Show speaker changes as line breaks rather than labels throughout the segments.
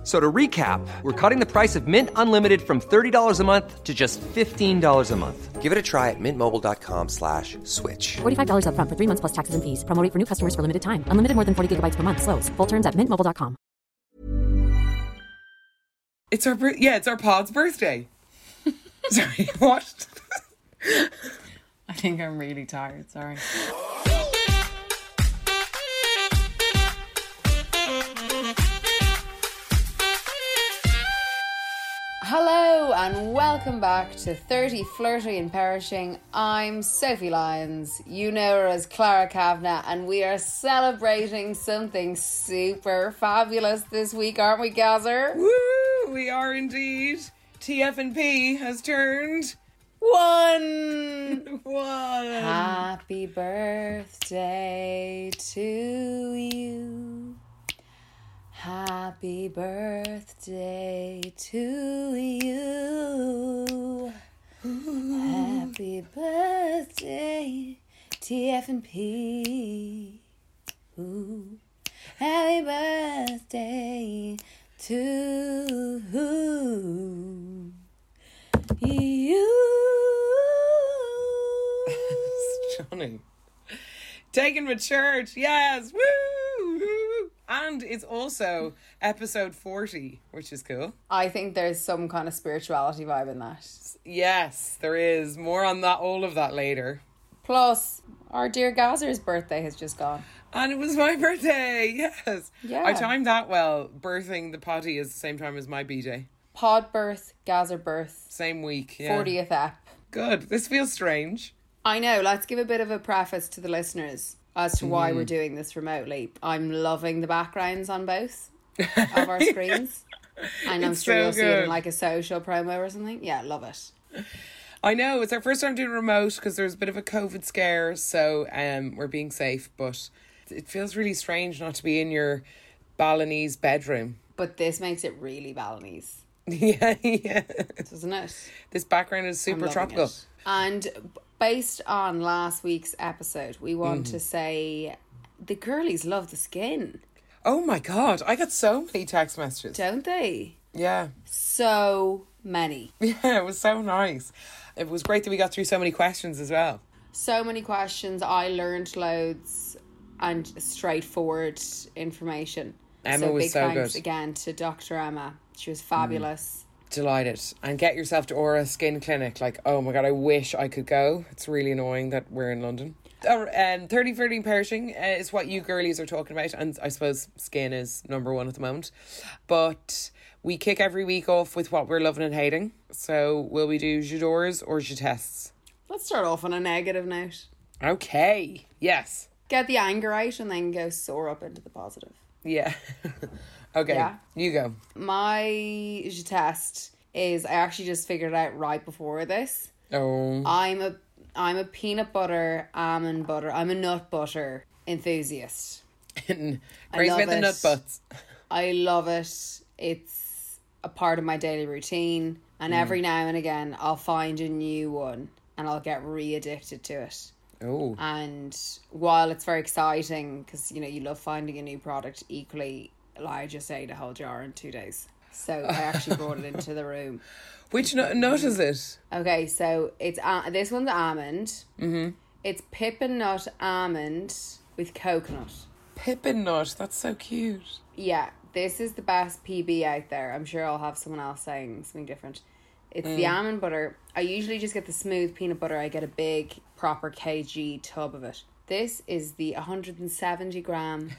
F- So to recap, we're cutting the price of Mint Unlimited from $30 a month to just $15 a month.
Give it a try at mintmobile.com slash switch.
$45 upfront for three months plus taxes and fees. Promo rate for new customers for limited time. Unlimited more than 40 gigabytes per month. Slows. Full terms at mintmobile.com.
It's our yeah, it's our pod's birthday. Sorry, what?
I think I'm really tired. Sorry. Hello and welcome back to 30 Flirty and Perishing. I'm Sophie Lyons. You know her as Clara Kavanagh, and we are celebrating something super fabulous this week, aren't we, Gazer?
Woo! We are indeed. TF&P has turned
One!
one.
Happy birthday to you. Happy birthday to you. Happy birthday, TF&P. Ooh. Happy birthday to you.
Johnny. Taken with church, yes. Woo! And it's also episode 40, which is cool.
I think there's some kind of spirituality vibe in that.
Yes, there is. More on that all of that later.
Plus, our dear Gazer's birthday has just gone.
And it was my birthday, yes.
Yeah.
I timed that well. Birthing the potty is the same time as my BJ.
Pod birth, Gazer birth,
Same week, yeah.
40th app.
Good. This feels strange.
I know, let's give a bit of a preface to the listeners as to why
Mm-hmm.
we're doing this remotely. I'm loving the backgrounds on both of our screens. And I'm
It's
sure
so
you'll see it in like a social promo or something. Yeah, love it.
I know it's our first time doing remote because there's a bit of a COVID scare, so um, we're being safe. But it feels really strange not to be in your Balinese bedroom.
But this makes it really Balinese,
yeah, yeah.
doesn't it?
This background is super tropical.
it. And based on last week's episode, we want
Mm-hmm.
to say the girlies love the skin,
Oh my god, I got so many text messages.
don't they?
Yeah,
So many.
yeah, it was so nice. It was great that we got through so many questions as well.
So many questions. I learned loads and straightforward information.
Emma
so
was
big
so
thanks
good.
again to Dr. Emma. She was fabulous.
Delighted. And get yourself to Aura Skin Clinic. Like, oh my god, I wish I could go. It's really annoying that we're in London. Oh, um, 30 flirting perishing uh, is what you girlies are talking about. And I suppose skin is number one at the moment. But we kick every week off with what we're loving and hating. So will we do j'adores or j'tests?
Let's start off on a negative note.
Okay. Yes.
Get the anger out and then go soar up into the positive.
Yeah. okay.
Yeah.
You go.
My test is I actually just figured it out right before this.
Oh.
I'm a I'm a peanut butter, almond butter, I'm a nut butter enthusiast. Love
about the
it.
nut butts.
I love it. It's a part of my daily routine. And every mm. now and again, I'll find a new one and I'll get re addicted to it.
Oh.
And while it's very exciting, because you know, you love finding a new product, equally, I just ate a whole jar in two days. So I actually brought it into the room.
Which nut, nut is it?
Okay, so it's uh, this one's almond. Mm-hmm. It's Pip & Nut almond with coconut.
Pip & Nut. That's so cute.
Yeah, this is the best PB out there. I'm sure I'll have someone else saying something different. It's the almond butter. I usually just get the smooth peanut butter. I get a big, proper kg tub of it. This is the 170 gram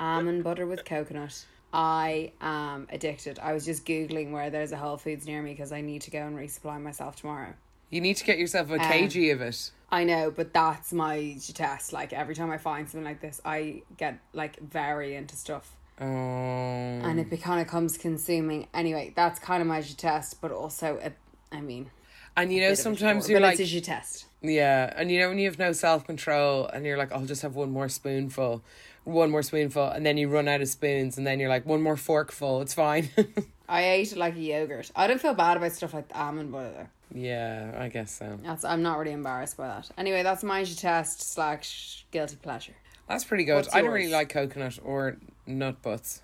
almond butter with coconut. I am addicted. I was just Googling where there's a Whole Foods near me because I need to go and resupply myself tomorrow.
You need to get yourself a um, kg of it.
I know, but that's my test. Like every time I find something like this, I get like very into stuff.
Oh.
and it kind of comes consuming. Anyway, that's kind of my test, but also, it, I mean,
And you know,
a
sometimes you're like,
it's a test.
yeah, and you know when you have no self control, and you're like, I'll just have one more spoonful, one more spoonful, and then you run out of spoons, and then you're like, one more forkful, it's fine.
I ate like a yogurt. I don't feel bad about stuff like almond butter.
yeah, I guess so.
That's I'm not really embarrassed by that. Anyway, that's my test slash guilty pleasure.
That's pretty good. I don't really like coconut or nut butts.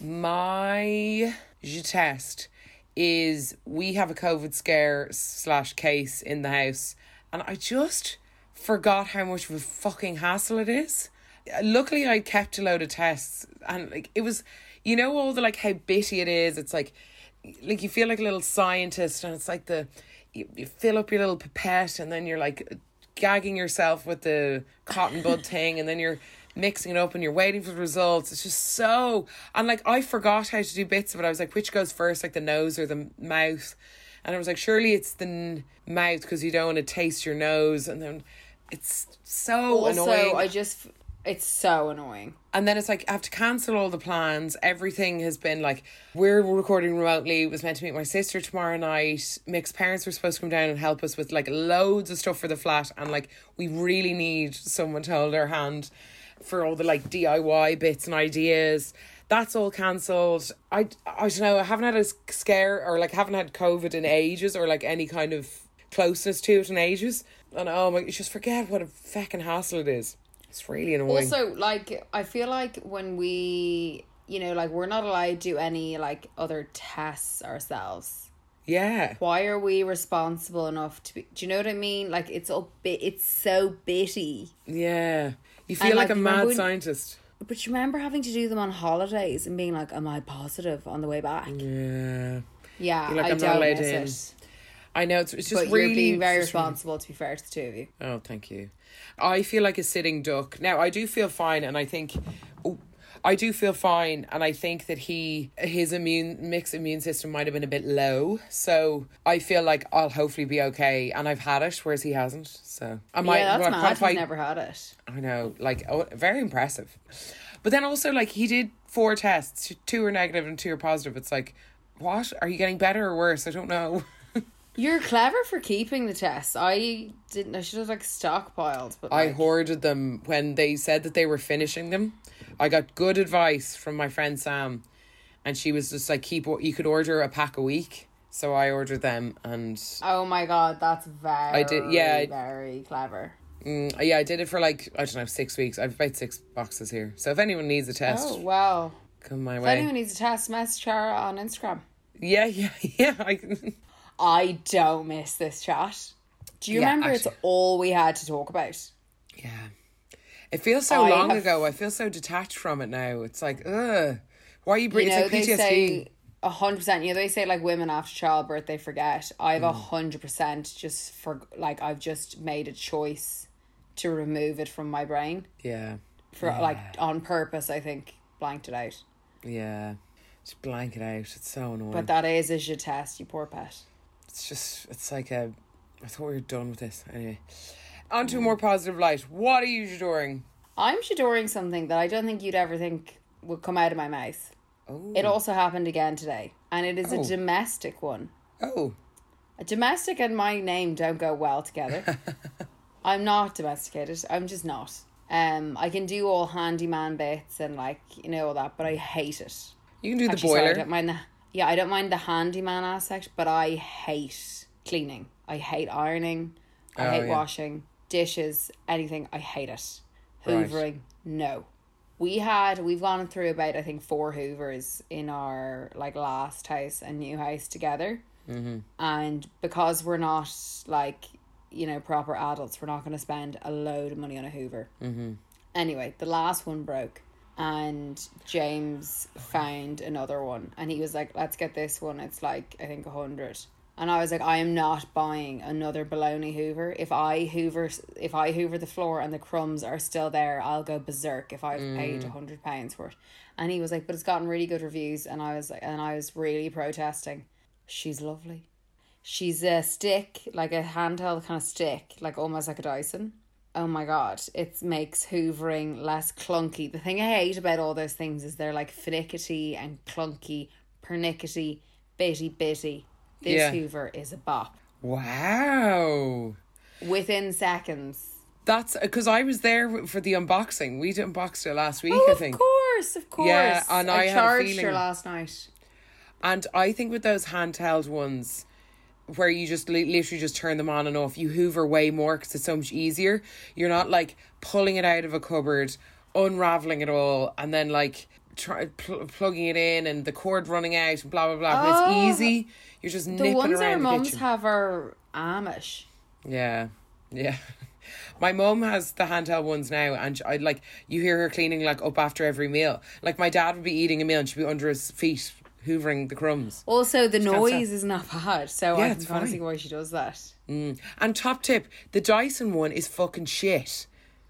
My test is we have a COVID scare slash case in the house, and I just forgot how much of a fucking hassle it is. Luckily, I kept a load of tests, and like it was, you know, all the like how bitty it is. It's like, like you feel like a little scientist, and it's like the you, you fill up your little pipette, and then you're like gagging yourself with the cotton bud thing, and then you're mixing it up and you're waiting for the results. It's just so and like I forgot how to do bits of it. I was like, which goes first, like the nose or the mouth? And I was like, surely it's the n- mouth because you don't want to taste your nose, and then it's so
Also,
annoying.
I just it's so annoying.
And then it's like I have to cancel all the plans. Everything has been like we're recording remotely. Was meant to meet my sister tomorrow night. Mick's parents were supposed to come down and help us with like loads of stuff for the flat, and like we really need someone to hold our hand for all the like DIY bits and ideas. That's all cancelled. I I don't know. I haven't had a scare or like haven't had COVID in ages or like any kind of closeness to it in ages. And oh my, just forget what a fucking hassle it is. It's really annoying.
Also, like I feel like when we, you know, like we're not allowed to do any like other tests ourselves.
yeah.
Why are we responsible enough to be? Do you know what I mean? Like it's all bit. It's so bitty.
Yeah. You feel
And,
like,
like,
a mad
when-
scientist.
But you remember having to do them on holidays and being like, "Am I positive on the way back?"
Yeah.
Yeah,
You're like,
I
"I'm not
don't
allowed in."
it.
I know it's, it's just
But
really
being very
it's just really-
responsible. To be fair to the two of you.
Oh, thank you. I feel like a sitting duck. Now, I do feel fine, and I think. Oh, I do feel fine, and I think that he his immune mixed immune system might have been a bit low, so I feel like I'll hopefully be okay. And I've had it, whereas he hasn't. So I might.
yeah, that's
what-
mad. He's never had it.
I know, like, oh, very impressive. But then also, like, he did four tests. Two are negative and two are positive. It's like, what? Are you getting better or worse? I don't know.
You're clever for keeping the tests. I didn't. I should have like stockpiled. But
I
like,
hoarded them when they said that they were finishing them. I got good advice from my friend Sam, and she was just like, keep, what you could order a pack a week. So I ordered them, and
Oh my god, that's very.
I did- yeah,
very clever.
mm, yeah, I did it for like, I don't know, six weeks. I've about six boxes here. So if anyone needs a test,
Oh wow.
come my
If
way.
If anyone needs a test, message Chara on Instagram.
yeah, yeah, yeah. I can.
I don't miss this chat. Do you
Yeah,
remember it's all we had to talk about?
Yeah. It feels so
I
long
have-
ago. I feel so detached from it now. It's like, ugh. Why are you
You
bringing
know,
it's like PTSD?
hundred percent. You know, they say like women after childbirth they forget. I've
Mm.
a hundred percent just for like I've just made a choice to remove it from my brain
yeah.
for like on purpose. I think blanked it out.
Yeah. Just blank it out. It's so annoying.
But that is a je test, you poor pet.
It's just, it's like a. I thought we were done with this. Anyway. On to a more positive light. What are you doing?
I'm shadoring something that I don't think you'd ever think would come out of my mouth.
Oh.
It also happened again today, and it is
Oh.
a domestic one.
Oh.
A domestic and my name don't go well together. I'm not domesticated. I'm just not. Um, I can do all handyman bits and like you know all that, but I hate it.
You can do the
Actually, sorry, I
boiler.
don't mind the yeah, I don't mind the handyman aspect, but I hate cleaning. I hate ironing. I
Oh,
hate
yeah.
washing dishes, anything. I hate it.
Right.
Hoovering, no. We had we've gone through about I think four Hoovers in our like last house and new house together, mm-hmm. and because we're not like you know proper adults, we're not going to spend a load of money on a Hoover. Mm-hmm. Anyway, the last one broke, and James found another one, and he was like, "Let's get this one. It's like I think a hundred. And I was like, I am not buying another baloney Hoover. If I Hoover, if I Hoover the floor and the crumbs are still there, I'll go berserk if I've paid mm. a hundred pounds for it. And he was like, but it's gotten really good reviews, and I was like, and I was really protesting. She's lovely. She's a stick, like a handheld kind of stick, like almost like a Dyson. Oh my god, it makes hoovering less clunky. The thing I hate about all those things is they're like finickety and clunky, pernickety, bitty bitty. This
Yeah.
Hoover is a bop.
Wow.
within seconds.
That's because I was there for the unboxing. We unboxed it last week,
Oh,
I think.
of course, of course.
Yeah, and I had a
charged
feeling-
her last night.
And I think with those handheld ones, where you just literally just turn them on and off, you hoover way more because it's so much easier. You're not like pulling it out of a cupboard, unraveling it all, and then like try, pl- plugging it in and the cord running out and blah blah blah. But
Oh,
it's easy. You're just
The
nipping
ones our mums have are Amish.
Yeah, yeah. My mom has the handheld ones now, and I like you hear her cleaning like up after every meal. Like my dad would be eating a meal, and she'd be under his feet hoovering the crumbs.
Also, the noise is not bad, so
Yeah,
I can kind of see why she does that. Mm.
And top tip, the Dyson one is fucking shit.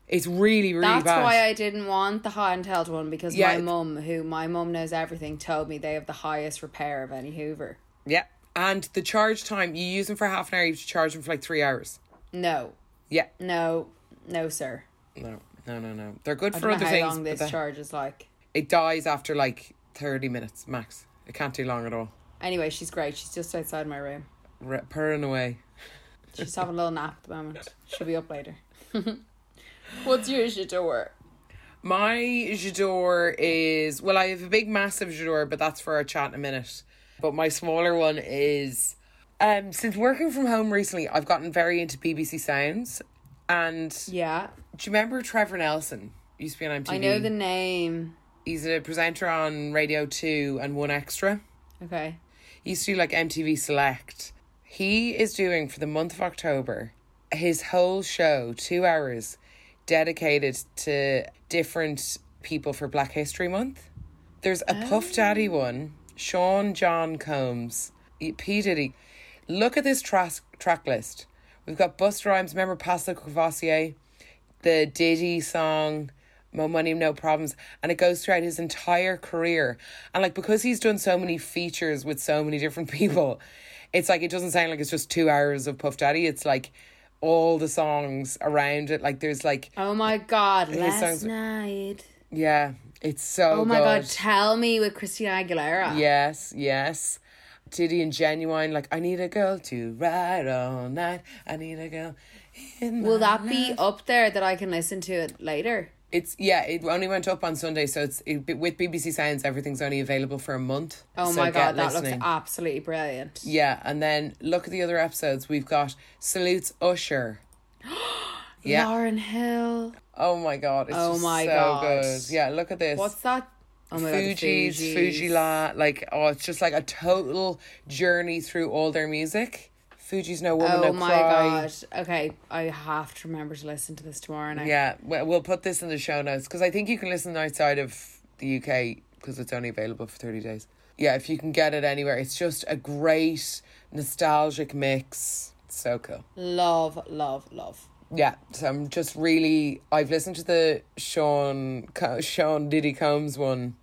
It's really, really
That's
bad.
why I didn't want the handheld one because
Yeah,
my mum, who my mum knows everything, told me they have the highest repair of any Hoover.
Yeah. And the charge time, you use them for half an hour, you have to charge them for like three hours.
No,
Yeah.
no, no, sir.
No, no, no, no. They're good
I
for other
know how
things.
long this charge is like.
it dies after like 30 minutes max. It can't do long at all.
Anyway, she's great. She's just outside my room.
Re- purring away.
She's having a little nap at the moment. She'll be up later. What's your J'adore?
My J'adore is well, I have a big, massive J'adore, but that's for our chat in a minute. But my smaller one is um since working from home recently, I've gotten very into BBC Sounds. And
Yeah,
do you remember Trevor Nelson? Used to be on MTV.
I know the name.
He's a presenter on Radio Two and One Extra.
Okay.
He used to do like MTV Select. He is doing for the month of October his whole show, two hours, dedicated to different people for Black History Month. There's a Puff Daddy oh. one, Sean John Combs, P. Diddy. Look at this track track list. We've got Busta Rhymes, remember Pass the Courvoisier? The Diddy song, Mo Money, Mo Problems. And it goes throughout his entire career. And like, because he's done so many features with so many different people, it's like, it doesn't sound like it's just two hours of Puff Daddy. It's like all the songs around it. Like, there's like,
Oh my god, last
sounds-
night.
yeah, it's so
Oh my god, tell me with Christina Aguilera.
Yes, yes. Diddy and Ginuwine, like, I need a girl to ride all night. I need a girl in
Will that be up there that I can listen to it later?
It's, yeah, it only went up on Sunday, so it's it, with BBC Sounds. everything's only available for a month.
Oh
so
my god, that
listening.
looks absolutely brilliant.
Yeah, and then look at the other episodes. We've got Salutes Usher. yeah.
Lauryn Hill.
Oh my god, it's
Oh
just
my
so
God.
good. Yeah, look at this.
What's that? Oh god, Fugees,
Fuji La, like oh, it's just like a total journey through all their music. Fugees No Woman,
Oh
No
my
Cry.
god. Okay, I have to remember to listen to this tomorrow night.
Yeah, we- we'll put this in the show notes because I think you can listen outside of the UK because it's only available for 30 days. Yeah, if you can get it anywhere, it's just a great nostalgic mix. It's so cool.
Love, love, love.
Yeah, so I'm just really. I've listened to the Sean Sean Diddy Combs one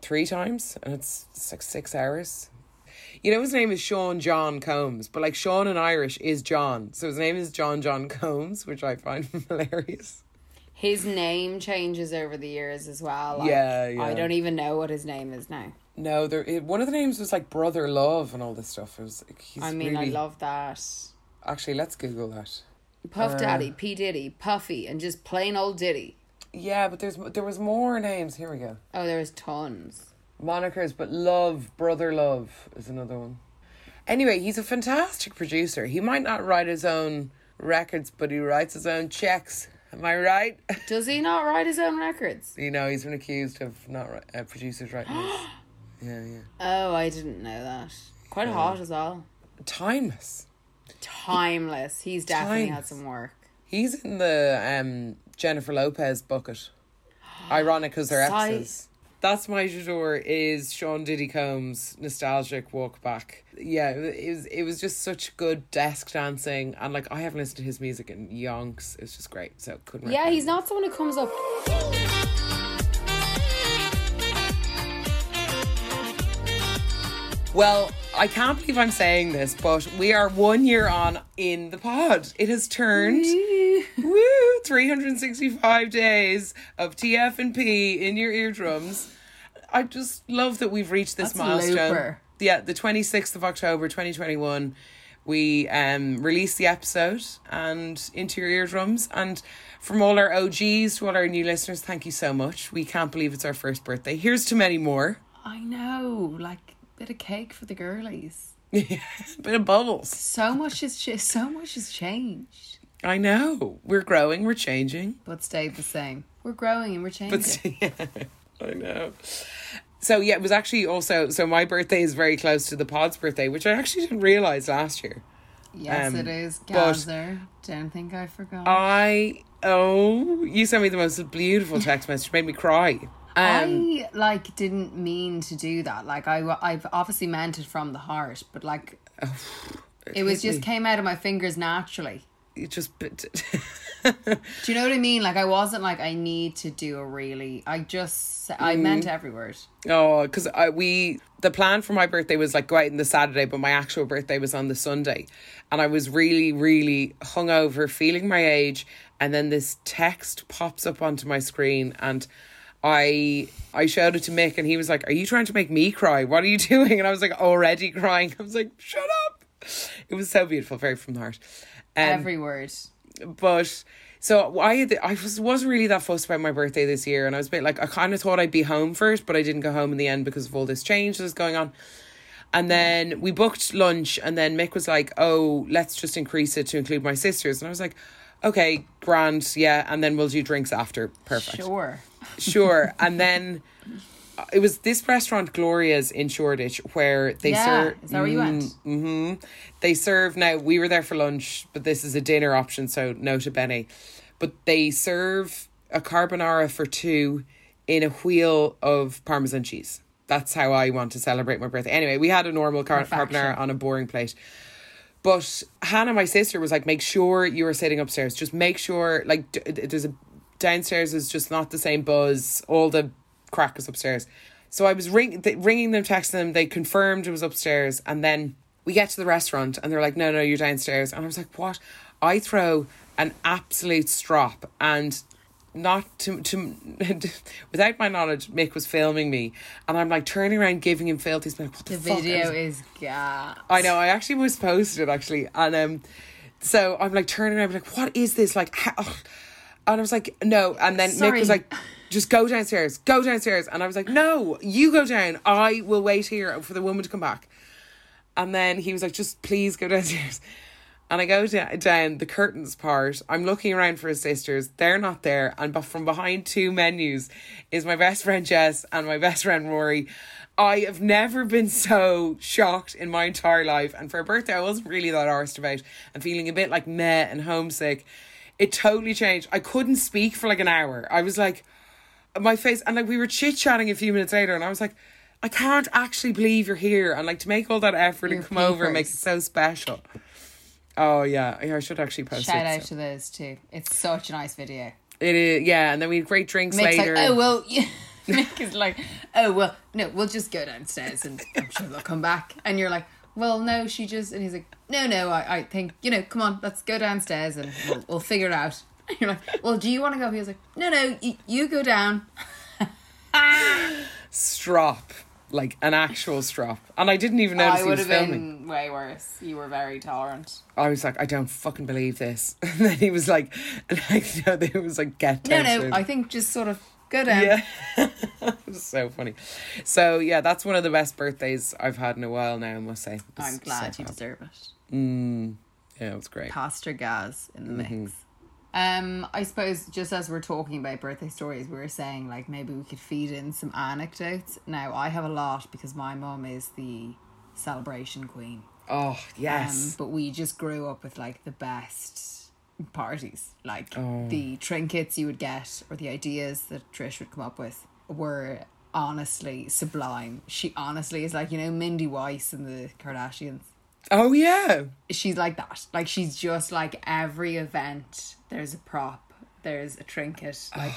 three times, and it's, it's like six hours. You know his name is Sean John Combs, but like Sean in Irish is John, so his name is John John Combs, which I find hilarious.
His name changes over the years as well. Like,
Yeah, yeah.
I don't even know what his name is now.
No, there. It, one of the names was like Brother Love and all this stuff. It was. He's
I mean,
really,
I love that.
Actually, let's Google that.
Puff
Uh.
Daddy, P Diddy, Puffy, and just plain old Diddy.
Yeah, but there's there was more names. Here we go.
Oh, there was tons.
Monikers, but Love, Brother Love is another one. Anyway, he's a fantastic producer. He might not write his own records, but he writes his own checks. Am I right?
Does he not write his own records?
you know, he's been accused of not uh, producers writing his. Yeah, yeah.
Oh, I didn't know that. Quite hot as well.
Timeless.
Timeless. He's definitely had some work.
He's in the um, Jennifer Lopez bucket. Ironic because they're exes. That's my J'adore is Sean Diddy Combs' nostalgic walk back. Yeah, it was it was just such good desk dancing and like I haven't listened to his music in yonks. It's just great. So couldn't
Yeah, he's not someone who comes up.
Well, I can't believe I'm saying this, but we are one year on in the pod. It has turned woo 365 days of TF and P in your eardrums. I just love that we've reached this
That's
milestone.
looper.
Yeah, the 26th of October 2021. we um, release the episode and into your eardrums. And from all our OGs to all our new listeners, thank you so much. We can't believe it's our first birthday. Here's to many more.
I know, like bit of cake for the girlies.
Yeah, Bit of bubbles.
So much has so much has changed,
I know. We're growing, we're changing.
but stayed the same. We're growing and we're changing.
But yeah, I know. So yeah, it was actually also so my birthday is very close to the pod's birthday, which I actually didn't realize last year.
yes,
um,
it is. Gazer. Don't think I forgot.
I oh, you sent me the most beautiful text message, made me cry. Um,
I like didn't mean to do that. Like I, I've obviously meant it from the heart, but like it was just
me.
came out of my fingers naturally.
You just
Do you know what I mean? Like I wasn't like I need to do a really. I just I
Mm.
meant every word.
Oh, because we the plan for my birthday was like go out on the Saturday, but my actual birthday was on the Sunday, and I was really, really hungover, feeling my age, and then this text pops up onto my screen, and I I showed it to Mick, and he was like, "Are you trying to make me cry? What are you doing?" And I was like, already crying. I was like, "Shut up!" It was so beautiful, very from the heart. Um,
every word.
but so I had- I was wasn't really that fussed about my birthday this year, and I was a bit like I kind of thought I'd be home first, but I didn't go home in the end because of all this change that's going on. And then we booked lunch, and then Mick was like, "Oh, let's just increase it to include my sisters," and I was like, "Okay, grand, yeah." And then we'll do drinks after, perfect,
Sure.
Sure. And then uh, it was this restaurant Gloria's in Shoreditch where they
Yeah,
serve.
is that where you went?
hmm They serve now. We were there for lunch, but this is a dinner option, so no to Benny. But they serve a carbonara for two in a wheel of parmesan cheese. That's how I want to celebrate my birthday. Anyway, we had a normal car- carbonara on a boring plate. But Hannah, my sister, was like, make sure you are sitting upstairs. Just make sure, like, d- there's a downstairs is just not the same buzz. All the crack is upstairs. So I was ring, th- ringing them, texting them. They confirmed it was upstairs. And then we get to the restaurant and they're like, no, no, you're downstairs. And I was like, what? I throw an absolute strop and not to to without my knowledge Mick was filming me and I'm like turning around giving him filthy smell what the,
The
fuck?
Video is gas.
I know. I actually was posted it actually, and um, so I'm like turning around, like, what is this? Like, how? And I was like, no. And then Nick
Sorry.
was like, just go downstairs, go downstairs. And I was like, no, you go down. I will wait here for the woman to come back. And then he was like, just please go downstairs. And I go down the curtains part. I'm looking around for his sisters. They're not there. And but from behind two menus is my best friend Jess and my best friend Rory. I have never been so shocked in my entire life. And for a birthday, I wasn't really that arsed about and feeling a bit like meh and homesick. It totally changed. I couldn't speak for like an hour. I was like, my face, and like we were chit chatting a few minutes later, and I was like, I can't actually believe you're here. And like to make all that effort
Your
and come over and make it so special. Oh yeah, yeah, I should actually post
Shout
it.
out
so.
to those too. It's such a nice video.
It is, yeah, and then we had great drinks
Mick's
later.
like, oh well. Yeah. Mick is like, oh well, no, we'll just go downstairs and I'm sure they'll come back. And you're like, well, no, she just. And he's like, no, no, I, I think you know, come on, let's go downstairs and we'll, we'll figure it out. And you're like, well, do you want to go? He was like, no, no, y- you go down.
strop, like an actual strop, and I didn't even notice
I
he
would
was
have
filming.
been way worse. You were very tolerant.
I was like, I don't fucking believe this. And then he was like, like no, they was like, get
No,
downstairs.
no, I think just sort of go down.
Yeah. it was so funny. So yeah, that's one of the best birthdays I've had in a while now, I must say.
I'm glad
so
you deserve it.
Yeah, it was great.
Pastor Gaz in the
Mm-hmm.
mix. Um, I suppose just as we're talking about birthday stories, we were saying like maybe we could feed in some anecdotes. Now I have a lot because my mom is the celebration queen.
Oh,
Um,
yes.
but we just grew up with like the best parties. Like
Oh.
the trinkets you would get or the ideas that Trish would come up with were honestly sublime. She honestly is like, you know, Mindy Weiss and the Kardashians
oh, yeah.
she's like that. Like she's just like every event. There's a prop. There's a trinket. Like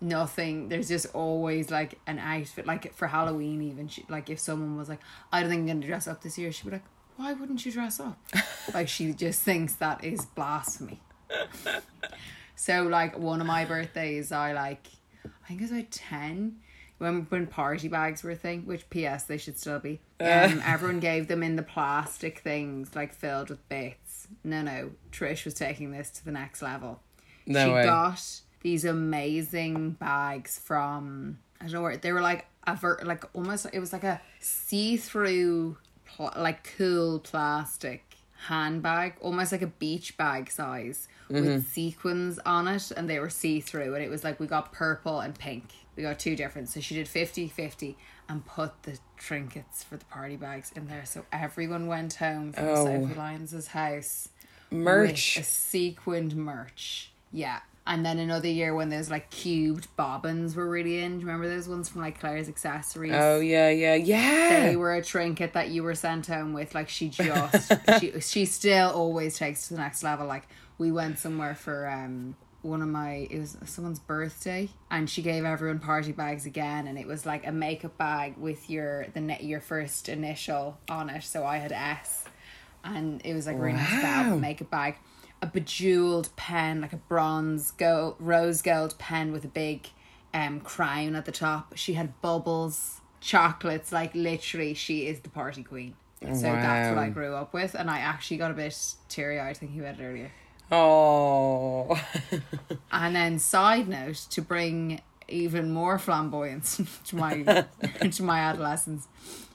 nothing. There's just always like an outfit. Like for Halloween, even she, like if someone was like, "I don't think I'm gonna dress up this year," she'd be like, "Why wouldn't you dress up?" like she just thinks that is blasphemy. so like one of my birthdays, I like, I think it was about ten. when when party bags were a thing, which PS they should still be.
Uh.
Um, everyone gave them in the plastic things like filled with bits. No, no, Trish was taking this to the next level.
No
she
way.
got these amazing bags from I don't know where they were like a ver- like almost it was like a see through pl- like cool plastic handbag, almost like a beach bag size
Mm-hmm.
with sequins on it, and they were see through. And it was like we got purple and pink. We got two different. So she did 50 50 and put the trinkets for the party bags in there. So everyone went home from
Oh.
Sophie Lyons' house
Merch.
a sequined merch. Yeah. And then another year when those like cubed bobbins were really in. Do you remember those ones from like Claire's accessories?
Oh yeah, yeah, yeah.
They were a trinket that you were sent home with. Like she just she she still always takes to the next level. Like we went somewhere for um one of my it was someone's birthday and she gave everyone party bags again and it was like a makeup bag with your the your first initial on it so I had S and it was like a really nice makeup bag a bejeweled pen like a bronze gold rose gold pen with a big um crown at the top she had bubbles chocolates like literally she is the party queen so that's what I grew up with and I actually got a bit teary-eyed thinking about it earlier
Oh.
and then side note to bring even more flamboyance to my to my adolescence.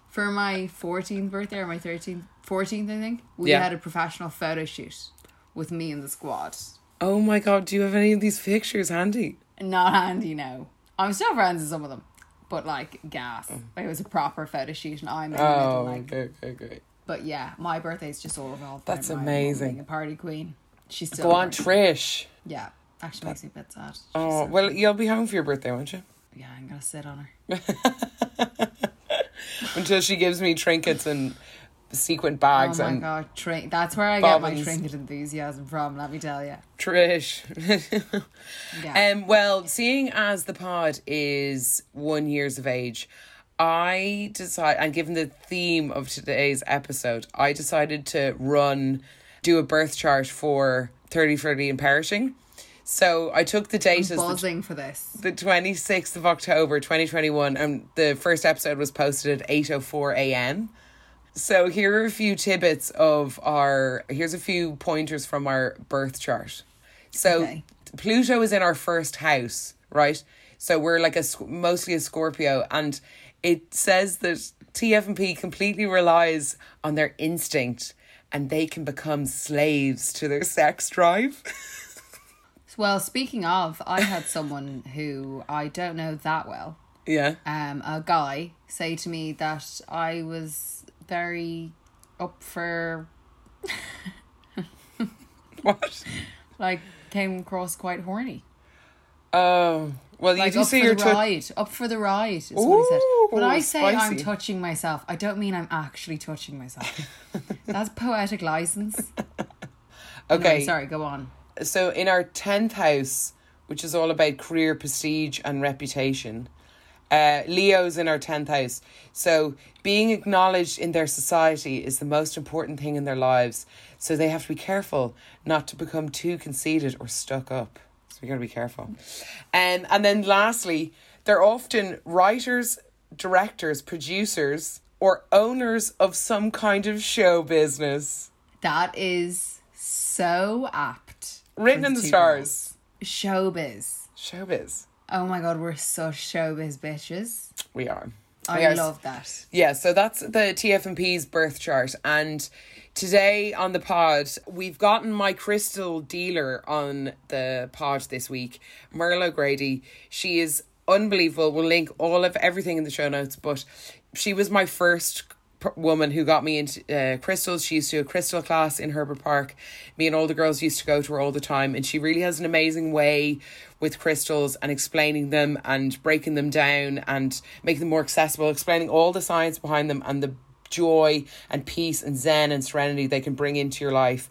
For my 14th birthday or my 13th 14th I think, we
Yeah.
had a professional photo shoot with me and the squad.
oh my god, do you have any of these pictures handy?
Not handy no. I'm still friends with some of them. But like gas. It was a proper photo shoot and I'm in the middle
Oh,
like
okay, okay, okay.
but yeah, my birthday's just all revolved
That's
around my mum
amazing.
being a party queen. She's still
Go on, Trish.
Yeah. Actually makes me a bit sad. She's
Oh,
so-
well, you'll be home for your birthday, won't you?
yeah, I'm gonna sit on her.
Until she gives me trinkets and sequin bags
Oh my
and
god, trin- that's where I get my
bobbins.
trinket enthusiasm from, let me tell you.
Trish.
Yeah.
Um, well, seeing as the pod is one years of age, I decide, and given the theme of today's episode, I decided to run, do a birth chart for 30, 30 and perishing. So I took the date as the,
for this.
the 26th of October 2021, and the first episode was posted at 8.04 a.m. So here are a few tidbits of our, here's a few pointers from our birth chart. So
Okay.
Pluto is in our first house, right? So we're like a mostly a Scorpio, and it says that TF&P completely relies on their instinct, and they can become slaves to their sex drive.
Well, speaking of, I had someone who I don't know that well,
yeah.
um, a guy, say to me that I was very up for,
What?
like, came across quite horny.
Oh, well,
Like,
you do
up
see
for
your
the ride. Up for the ride, is what he said. When I say I'm touching myself, I don't mean I'm actually touching myself. That's poetic license.
Okay,
Anyway, sorry, go on.
so in our 10th house, which is all about career prestige and reputation, uh, Leo's in our 10th house. So being acknowledged in their society is the most important thing in their lives. So they have to be careful not to become too conceited or stuck up. So we got to be careful. Um, and then lastly, they're often writers, directors, producers, or owners of some kind of show business.
That is so apt.
Written in the stars.
girls. Showbiz.
Showbiz.
Oh my god, we're such showbiz bitches.
We are.
I
are.
love that.
Yeah, so that's the TF&P's birth chart. And today on the pod, we've gotten my crystal dealer on the pod this week, Merle O'Grady. She is unbelievable. We'll link all of everything in the show notes, but she was my first woman who got me into uh, crystals. She used to do a crystal class in Herbert Park. Me and all the girls used to go to her all the time, and she really has an amazing way with crystals and explaining them and breaking them down and making them more accessible, explaining all the science behind them and the joy and peace and zen and serenity they can bring into your life.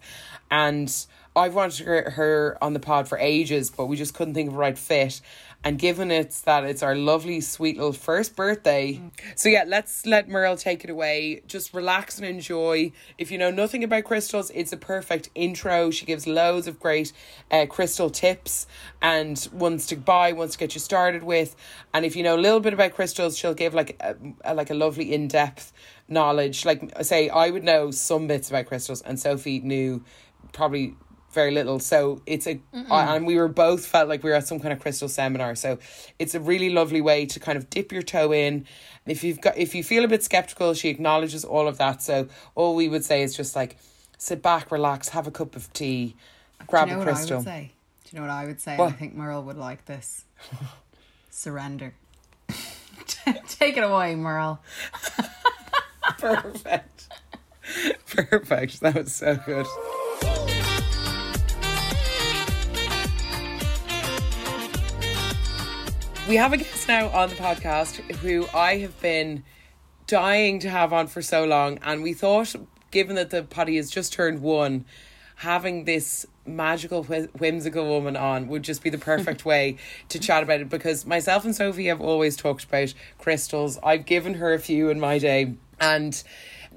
And I've wanted her, her on the pod for ages, but we just couldn't think of a right fit. And given it's that it's our lovely, sweet little first birthday. So, yeah, let's let Merle take it away. Just relax and enjoy. If you know nothing about crystals, it's a perfect intro. She gives loads of great uh, crystal tips and ones to buy, ones to get you started with. And if you know a little bit about crystals, she'll give like a, a like a lovely in depth knowledge. Like, say, I would know some bits about crystals, and Sophie knew probably very little. So it's a, and we were both felt like we were at some kind of crystal seminar. So it's a really lovely way to kind of dip your toe in. If you've got, if you feel a bit skeptical, she acknowledges all of that. So all we would say is just like sit back, relax, have a cup of tea, grab
Do you know
a
what I
crystal.
would say? Do you know what I would say?
What?
I think Merle would like this. Surrender. Take it away, Merle.
Perfect. Perfect. That was so good. We have a guest now on the podcast who I have been dying to have on for so long, and we thought, given that the potty has just turned one, having this magical, whimsical woman on would just be the perfect way to chat about it. Because myself and Sophie have always talked about crystals. I've given her a few in my day, and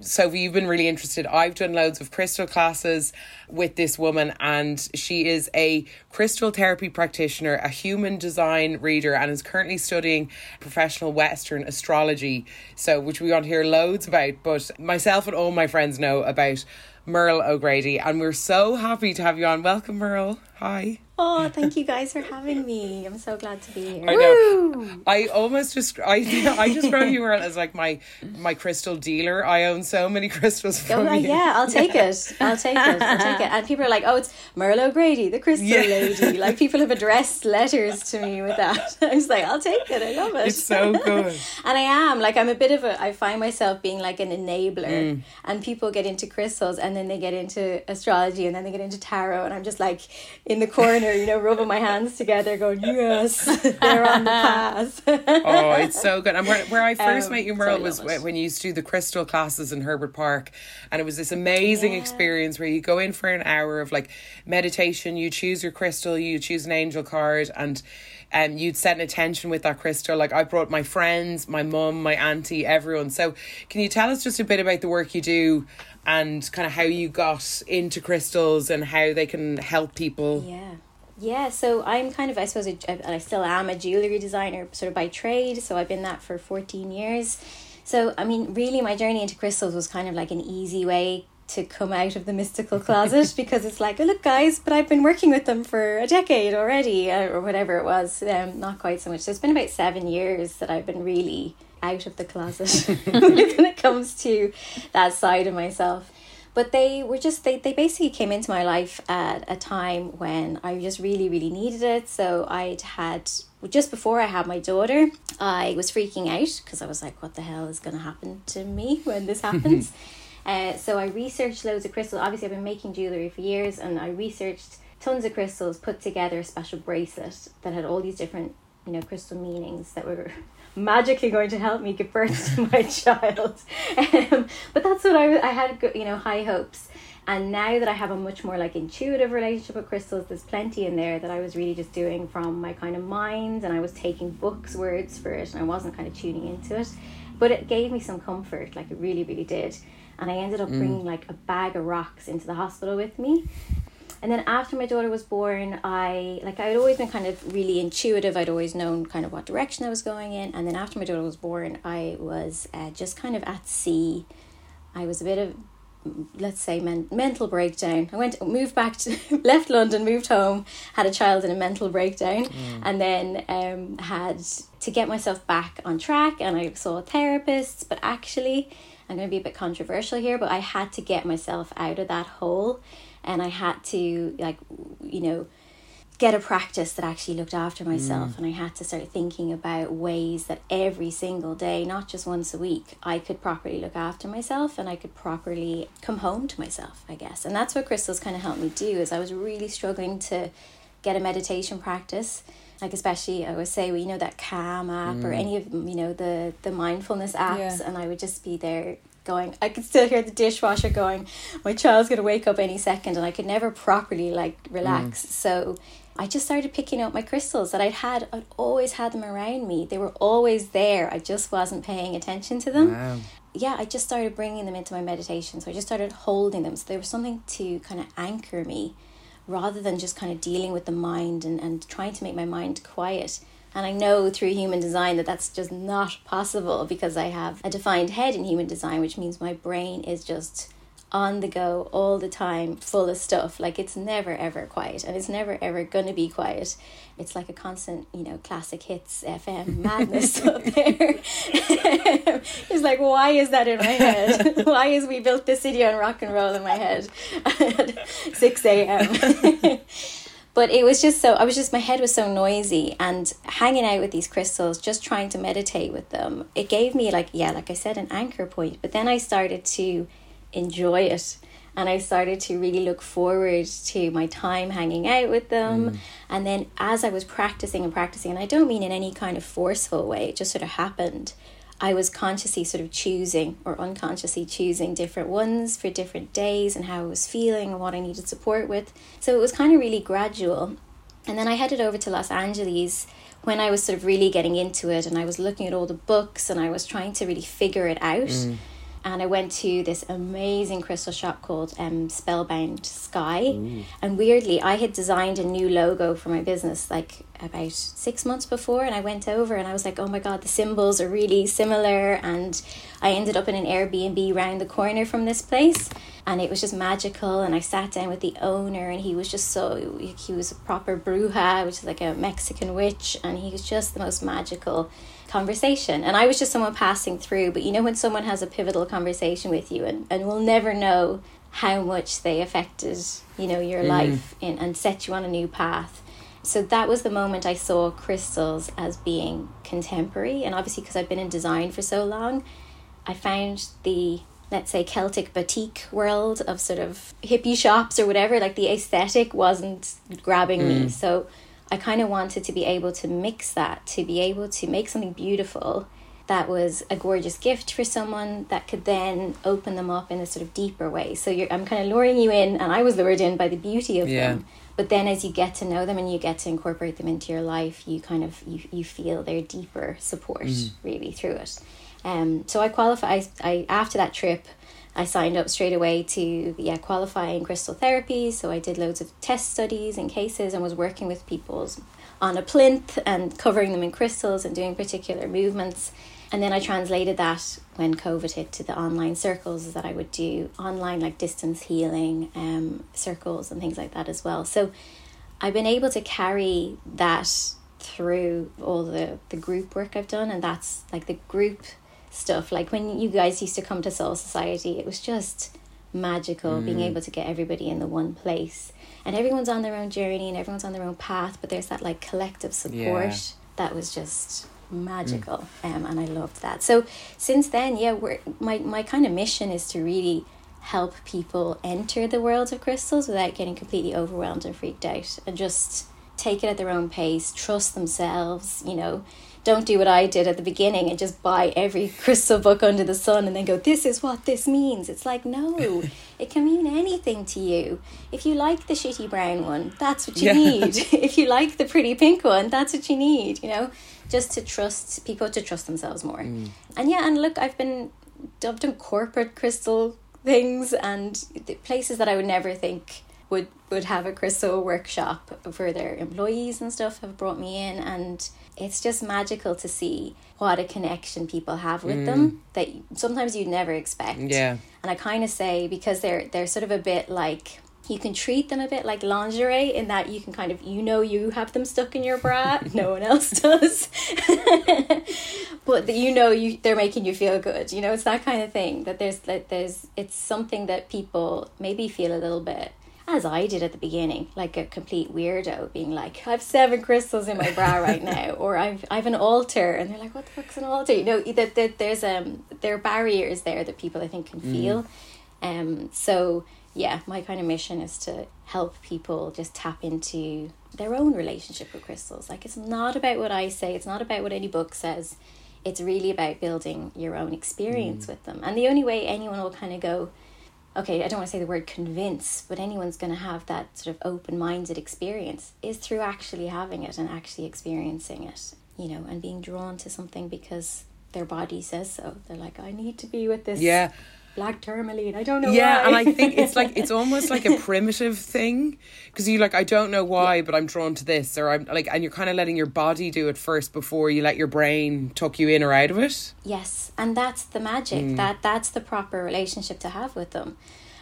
Sophie, you've been really interested. I've done loads of crystal classes with this woman, and she is a crystal therapy practitioner, a human design reader, and is currently studying professional Western astrology. So, which we want to hear loads about. But myself and all my friends know about Merle O'Grady, and we're so happy to have you on. Welcome, Merle. Hi.
Oh, thank you guys for having me. I'm so glad to be here.
I know. I almost just I I describe you as like my my crystal dealer. I own so many crystals
Oh,
from you.
yeah, I'll take it. I'll take it. I'll take it. And people are like, "Oh, it's Merle O'Grady, the Crystal
Yeah.
Lady." Like people have addressed letters to me with that. I was like, "I'll take it. I love it."
It's so good.
and I am like I'm a bit of a. I find myself being like an enabler,
Mm.
and people get into crystals, and then they get into astrology, and then they get into tarot, and I'm just like in the corner, you know, rubbing my hands together, going, "Yes, they're on the path."
Oh, it's so good. And where, where I first
Um,
met you, Merle, was
it.
when you used to do the crystal classes in Herbert Park. And it was this amazing experience where you go in for an hour of like meditation, you choose your crystal, you choose an angel card, and um, you'd set an attention with that crystal. Like I brought my friends, my mum, my auntie, everyone. So can you tell us just a bit about the work you do and kind of how you got into crystals and how they can help people?
Yeah. Yeah, so I'm kind of, I suppose, and I still am a jewellery designer sort of by trade. So I've been that for 14 years. So, I mean, really, my journey into crystals was kind of like an easy way to come out of the mystical closet because it's like, oh, look, guys, but I've been working with them for a decade already, uh, or whatever it was. Um, not quite so much. So it's been about seven years that I've been really out of the closet when it comes to that side of myself but they were just they, they basically came into my life at a time when i just really really needed it. So i'd had just before i had my daughter i was freaking out because i was like what the hell is going to happen to me when this happens? Uh, so i researched loads of crystals. Obviously i've been making jewelry for years and i researched tons of crystals put together a special bracelet that had all these different you know crystal meanings that were magically going to help me give birth to my child. Um, but that's what I, I had you know high hopes. And now that I have a much more like intuitive relationship with crystals there's plenty in there that I was really just doing from my kind of mind and I was taking books words for it and I wasn't kind of tuning into it. But it gave me some comfort like it really really did. And I ended up bringing like a bag of rocks into the hospital with me and then after my daughter was born, I like I'd always been kind of really intuitive. I'd always known kind of what direction I was going in. And then after my daughter was born, I was uh, just kind of at sea. I was a bit of let's say men- mental breakdown. I went moved back to left London, moved home, had a child in a mental breakdown, and then um, had to get myself back on track. And I saw therapists, but actually, I'm going to be a bit controversial here, but I had to get myself out of that hole, and I had to like you know get a practice that actually looked after myself mm. and I had to start thinking about ways that every single day, not just once a week, I could properly look after myself and I could properly come home to myself, I guess. And that's what crystals kind of helped me do is I was really struggling to get a meditation practice. Like especially I would say, well, you know, that calm app or mm. any of you know, the the mindfulness apps
Yeah.
and I would just be there going I could still hear the dishwasher going, My child's gonna wake up any second and I could never properly like relax. Mm. So I just started picking up my crystals that I'd had. I'd always had them around me. They were always there. I just wasn't paying attention to them.
Wow.
Yeah, I just started bringing them into my meditation. So I just started holding them. So there was something to kind of anchor me rather than just kind of dealing with the mind and, and trying to make my mind quiet. And I know through human design that that's just not possible because I have a defined head in human design, which means my brain is just on the go all the time, full of stuff. Like it's never ever quiet and it's never ever gonna be quiet. It's like a constant, you know, classic hits FM madness up there. it's like, why is that in my head? why is we built this city on rock and roll in my head at 6 a.m.? But it was just so i was just my head was so noisy and hanging out with these crystals just trying to meditate with them it gave me like yeah like i said an anchor point. But then i started to enjoy it and i started to really look forward to my time hanging out with them. Mm. And then as i was practicing and practicing and i don't mean in any kind of forceful way it just sort of happened I was consciously sort of choosing or unconsciously choosing different ones for different days and how I was feeling and what I needed support with. So it was kind of really gradual. And then I headed over to Los Angeles when I was sort of really getting into it and I was looking at all the books and I was trying to really figure it out. Mm. And I went to this amazing crystal shop called um, Spellbound Sky. And weirdly, I had designed a new logo for my business like about six months before. And I went over and I was like, oh my God, the symbols are really similar. And I ended up in an Airbnb round the corner from this place. And it was just magical. And I sat down with the owner and he was just so, he was a proper bruja, which is like a Mexican witch. And he was just the most magical conversation. And i was just someone passing through but you know when someone has a pivotal conversation with you and, and will never know how much they affected you know your mm-hmm. life in, and set you on a new path. So that was the moment i saw crystals as being contemporary. And obviously because i've been in design for so long i found the let's say celtic batik world of sort of hippie shops or whatever like the aesthetic wasn't grabbing me. Mm. So I kind of wanted to be able to mix that, to be able to make something beautiful that was a gorgeous gift for someone that could then open them up in a sort of deeper way. So you're, I'm kind of luring you in, and I was lured in by the beauty of
Yeah.
them. But then as you get to know them and you get to incorporate them into your life, you kind of you, you feel their deeper support really through it. Um, so I qualify. I, I after that trip, I signed up straight away to yeah qualifying crystal therapy. So I did loads of test studies and cases and was working with people's on a plinth and covering them in crystals and doing particular movements. And then I translated that when COVID hit to the online circles that I would do online like distance healing um, circles and things like that as well. So I've been able to carry that through all the, the group work I've done, and that's like the group stuff. Like when you guys used to come to Soul Society, it was just magical being able to get everybody in the one place. And everyone's on their own journey and everyone's on their own path, but there's that like collective support
Yeah.
that was just magical um, and I loved that. So since then, yeah, we're my, my kind of mission is to really help people enter the world of crystals without getting completely overwhelmed and freaked out and just take it at their own pace, trust themselves, you know. Don't do what I did at the beginning and just buy every crystal book under the sun and then go, this is what this means. It's like, no, it can mean anything to you. If you like the shitty brown one, that's what you
Yeah.
need. if you like the pretty pink one, that's what you need, you know, just to trust people to trust themselves more. Mm. And yeah, and look, I've been, I've done corporate crystal things and places that I would never think would would have a crystal workshop for their employees and stuff have brought me in. And it's just magical to see what a connection people have with them mm. that sometimes you'd never expect.
Yeah.
and I kind of say because they're they're sort of a bit like you can treat them a bit like lingerie in that you can kind of you know you have them stuck in your bra no one else does. But that you know you they're making you feel good you know it's that kind of thing that there's that there's it's something that people maybe feel a little bit as I did at the beginning, like a complete weirdo, being like, "I have seven crystals in my bra right now," or "I've I've an altar," and they're like, "What the fuck's an altar?" You know, that that there's um there are barriers there that people I think can feel, um. So yeah, my kind of mission is to help people just tap into their own relationship with crystals. Like it's not about what I say, it's not about what any book says. It's really about building your own experience with them. And the only way anyone will kind of go, okay, I don't want to say the word convince, but anyone's going to have that sort of open minded experience is through actually having it and actually experiencing it, you know, and being drawn to something because their body says so. They're like, I need to be with this
Yeah.
Black tourmaline. I don't know why.
Yeah,
why.
and I think it's like it's almost like a primitive thing because you like I don't know why, but I'm drawn to this, or I'm like, and you're kind of letting your body do it first before you let your brain tuck you in or out of it.
Yes, and that's the magic. Mm. That that's the proper relationship to have with them.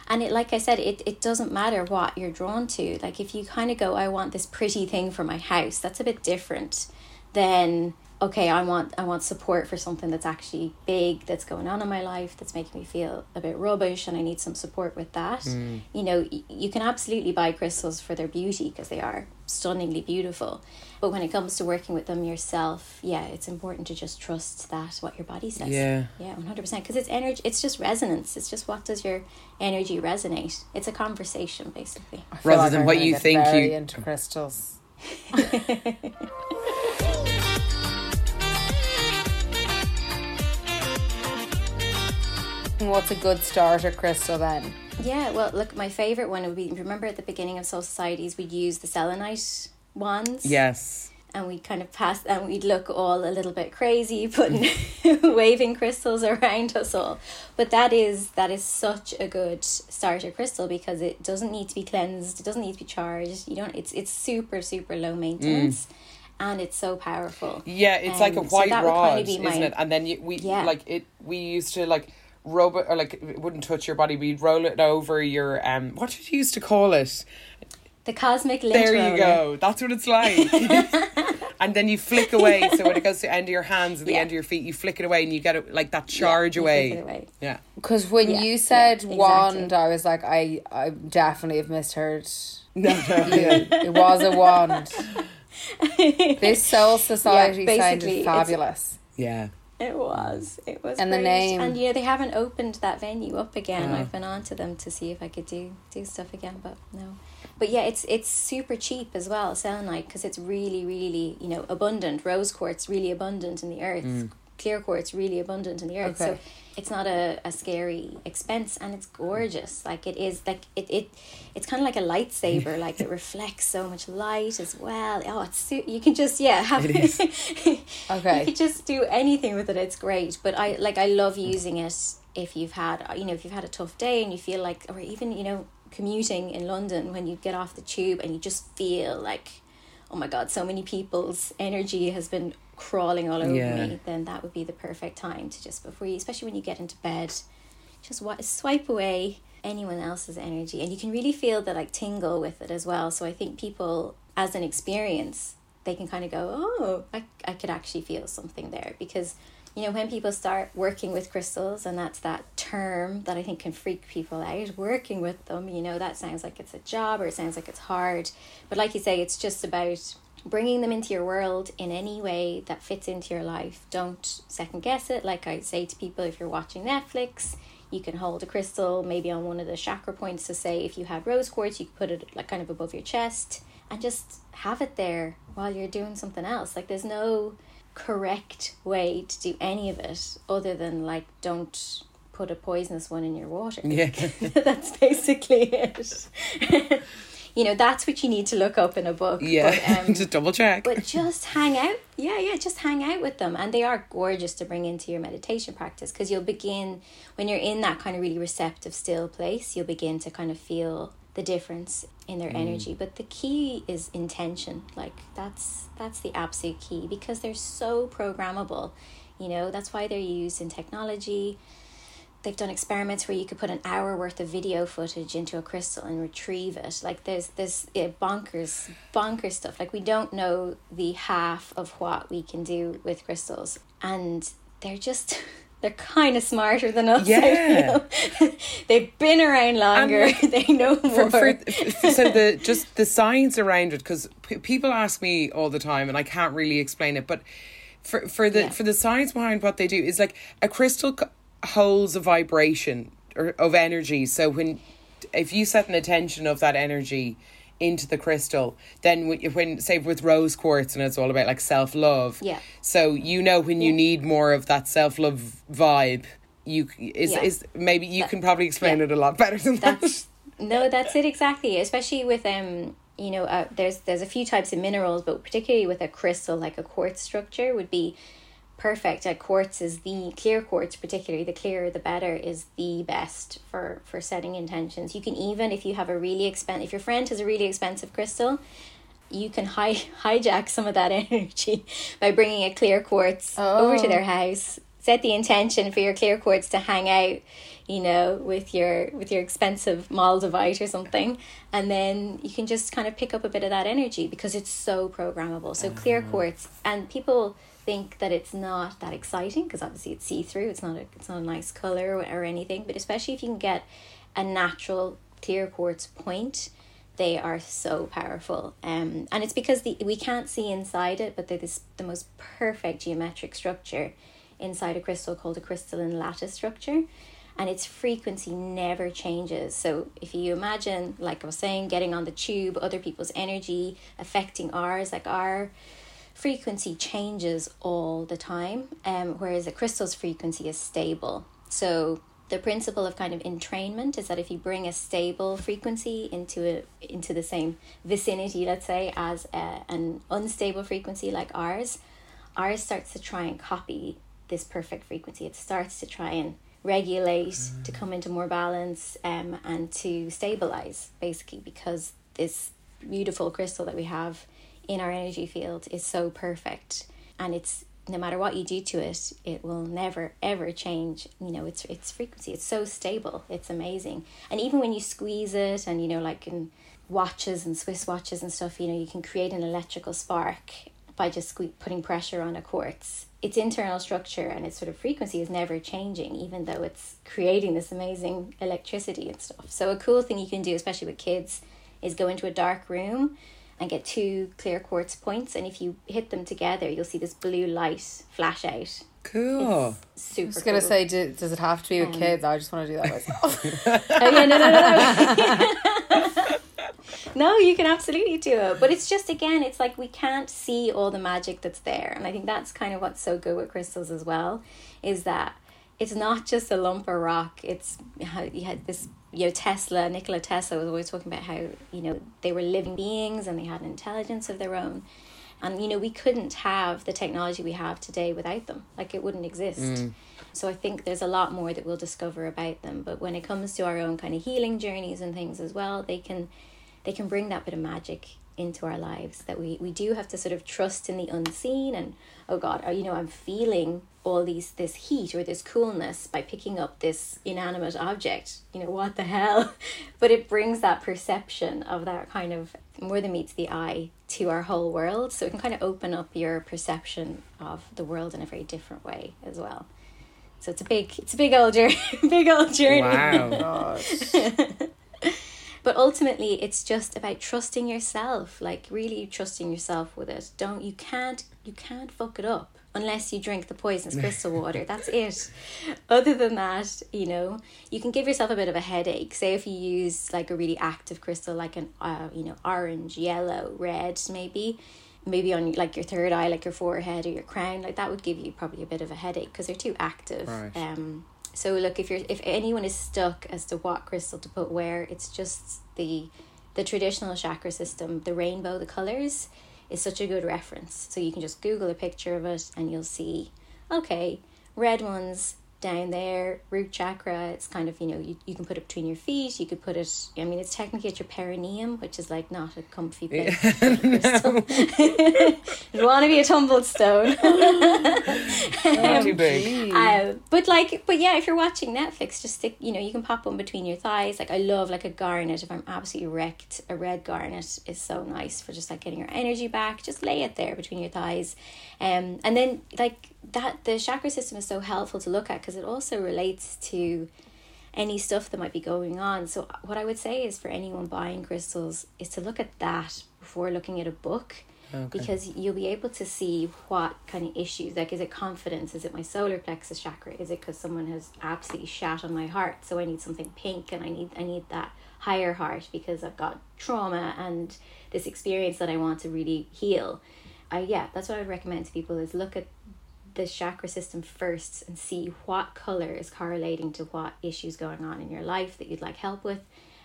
And it like I said, it, it doesn't matter what you're drawn to. Like if you kind of go, I want this pretty thing for my house, that's a bit different than okay, I want I want support for something that's actually big that's going on in my life that's making me feel a bit rubbish and I need some support with that. Mm. You know, y- you can absolutely buy crystals for their beauty because they are stunningly beautiful. But when it comes to working with them yourself, yeah, it's important to just trust that what your body says.
Yeah.
Yeah, 100% because it's energy it's just resonance. It's just what does your energy resonate? It's a conversation basically.
Rather
like
than
I'm
what you think you-
into crystals. What's a good starter crystal then?
Yeah, well, look, my favorite one would be remember at the beginning of Soul Societies, we'd use the selenite wands.
Yes.
And we'd kind of pass, and we'd look all a little bit crazy, putting waving crystals around us all. But that is that is such a good starter crystal because it doesn't need to be cleansed, it doesn't need to be charged. You don't. It's it's super super low maintenance, and it's so powerful.
Yeah, it's like a
Um, so
white
that
rod,
my-
isn't it? And then you, we
Yeah.
like it. We used to like rub it, or like it wouldn't touch your body. We'd roll it over your um. What did you used to call it?
The cosmic lint
There you
roller.
go. That's what it's like. and then you flick away. So when it goes to the end of your hands and the
Yeah.
end of your feet, you flick it away, and you get it like that charge
you
away.
away.
Yeah.
Because when
Yeah,
you
yeah,
said
exactly.
wand, I was like, I, I definitely have misheard.
No, no,
you. it was a wand. This Soul Society
basically,
sounded
it's-
fabulous.
yeah.
It was. It was.
And the name.
And yeah, they haven't opened that venue up again.
Oh.
I've been on to them to see if I could do do stuff again, but no. But yeah, it's it's super cheap as well, selenite, because it's really really you know abundant. Rose quartz really abundant in the earth. Mm. Clear quartz really abundant in the earth. So it's not a, a scary expense, and it's gorgeous. Like it is like it it it's kind of like a lightsaber. like it reflects so much light as well. Oh, it's su- you can just yeah have
It is.
Okay.
you could just do anything with it. It's great. But I like I love using it if you've had you know if you've had a tough day and you feel like or even you know commuting in London when you get off the tube and you just feel like oh my god so many people's energy has been crawling all over
Yeah.
me then that would be the perfect time to just before you especially when you get into bed just wi- swipe away anyone else's energy and you can really feel the like tingle with it as well so i think people as an experience they can kind of go oh I, I could actually feel something there because you know when people start working with crystals and that's that term that i think can freak people out working with them you know that sounds like it's a job or it sounds like it's hard. But like you say it's just about bringing them into your world in any way that fits into your life. Don't second guess it. Like i say to people if you're watching netflix you can hold a crystal maybe on one of the chakra points to say if you had rose quartz you could put it like kind of above your chest and just have it there while you're doing something else. Like there's no correct way to do any of it other than like don't put a poisonous one in your water
Yeah.
that's basically it you know that's what you need to look up in a book
Yeah.
but, um,
Just double check.
but just hang out yeah yeah just hang out with them and they are gorgeous to bring into your meditation practice because you'll begin when you're in that kind of really receptive still place you'll begin to kind of feel the difference in their mm. energy but the key is intention. Like that's that's the absolute key because they're so programmable. You know that's why they're used in technology. They've done experiments where you could put an hour worth of video footage into a crystal and retrieve it. Like there's there's yeah, bonkers bonkers stuff. Like we don't know the half of what we can do with crystals. And they're just they're kind of smarter than us
Yeah.
they've been around longer
like,
they know more
for, for, so the just the science around it because p- people ask me all the time and I can't really explain it but for for the
Yeah.
for the science behind what they do is like a crystal c- holds a vibration or of energy so when if you set an attention of that energy into the crystal then when, when say with rose quartz and it's all about like self-love
Yeah.
so you know when you need more of that self-love vibe you is
Yeah.
is maybe you
That-
can probably explain
yeah.
it a lot better than that.
That's no, that's it exactly. Especially with um, you know, uh, there's there's a few types of minerals, but particularly with a crystal like a quartz structure would be perfect. A quartz is the clear quartz, particularly the clearer the better, is the best for for setting intentions. You can even if you have a really expensive, if your friend has a really expensive crystal. You can hi- hijack some of that energy by bringing a clear quartz over to their oh. house. Set the intention for your clear quartz to hang out, you know, with your with your expensive Moldavite or something, and then you can just kind of pick up a bit of that energy because it's so programmable. So clear mm-hmm. quartz, and people think that it's not that exciting because obviously it's see through. It's not a it's not a nice color or, or anything, but especially if you can get a natural clear quartz point they are so powerful um and it's because the we can't see inside it but they're this the most perfect geometric structure inside a crystal called a crystalline lattice structure and its frequency never changes so if you imagine like i was saying getting on the tube other people's energy affecting ours like our frequency changes all the time um whereas a crystal's frequency is stable. So the principle of kind of entrainment is that if you bring a stable frequency into a into the same vicinity let's say as a, an unstable frequency like ours ours starts to try and copy this perfect frequency. It starts to try and regulate to come into more balance um, and to stabilize basically because this beautiful crystal that we have in our energy field is so perfect and it's no matter what you do to it, it will never ever change. You know, its its frequency. It's so stable. It's amazing. And even when you squeeze it, and you know, like in watches and Swiss watches and stuff, you know, you can create an electrical spark by just sque- putting pressure on a quartz. Its internal structure and its sort of frequency is never changing, even though it's creating this amazing electricity and stuff. So a cool thing you can do, especially with kids, is go into a dark room and get two clear quartz points and if you hit them together you'll see this blue light flash out
Cool.
super
I was gonna
cool.
say, do, does it have to be with um, kids? I just want to do that myself.
oh, yeah, no, no, no, no. no, you can absolutely do it. But it's just, again, it's like we can't see all the magic that's there. And I think that's kind of what's so good with crystals as well, is that it's not just a lump of rock. It's you had this, you know, Tesla, Nikola Tesla was always talking about how, you know, they were living beings and they had an intelligence of their own. And, you know, we couldn't have the technology we have today without them. Like, it wouldn't exist. Mm. So I think there's a lot more that we'll discover about them. But when it comes to our own kind of healing journeys and things as well, they can they can bring that bit of magic into our lives that we, we do have to sort of trust in the unseen and oh god uh, you know i'm feeling all these this heat or this coolness by picking up this inanimate object you know what the hell? But it brings that perception of that kind of more than meets the eye to our whole world. So it can kind of open up your perception of the world in a very different way as well. So it's a big it's a big old journey big old journey.
Wow.
but ultimately it's just about trusting yourself like really trusting yourself with it. Don't you can't you can't fuck it up unless you drink the poisonous crystal water. That's it. Other than that you know you can give yourself a bit of a headache. Say if you use like a really active crystal like an uh, you know orange yellow red maybe maybe on like your third eye like your forehead or your crown like that would give you probably a bit of a headache because they're too active.
Right.
um so look if you're if anyone is stuck as to what crystal to put where it's just the the traditional chakra system. The rainbow the colors is such a good reference. So you can just google a picture of it and you'll see okay red ones down there root chakra it's kind of you know you, you can put it between your feet you could put it i mean it's technically at your perineum which is like not a comfy place to put a crystal. you want to be a tumbled stone
Not too big.
uh, but like, but yeah, if you're watching Netflix, just stick. You know, you can pop one between your thighs. Like I love like a garnet. If I'm absolutely wrecked, a red garnet is so nice for just like getting your energy back. Just lay it there between your thighs, um, and then like that. The chakra system is so helpful to look at because it also relates to any stuff that might be going on. So uh, what I would say is for anyone buying crystals is to look at that before looking at a book. Because you'll be able to see what kind of issues, like is it confidence? Is it my solar plexus chakra? Is it because someone has absolutely shat on my heart? So I need something pink, and I need I need that higher heart because I've got trauma and this experience that I want to really heal. I yeah, that's what I would recommend to people is look at the chakra system first and see what color is correlating to what issues going on in your life that you'd like help with.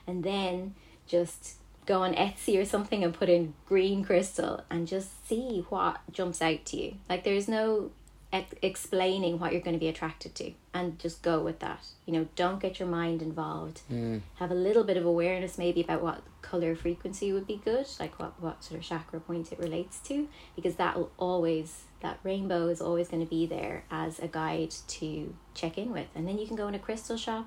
And then just go on Etsy or something and put in green crystal and just see what jumps out to you. Like there's no ex- explaining what you're going to be attracted to and just go with that. You know don't get your mind involved. Have a little bit of awareness maybe about what color frequency would be good like what what sort of chakra point it relates to because that will always that rainbow is always going to be there as a guide to check in with. And then you can go in a crystal shop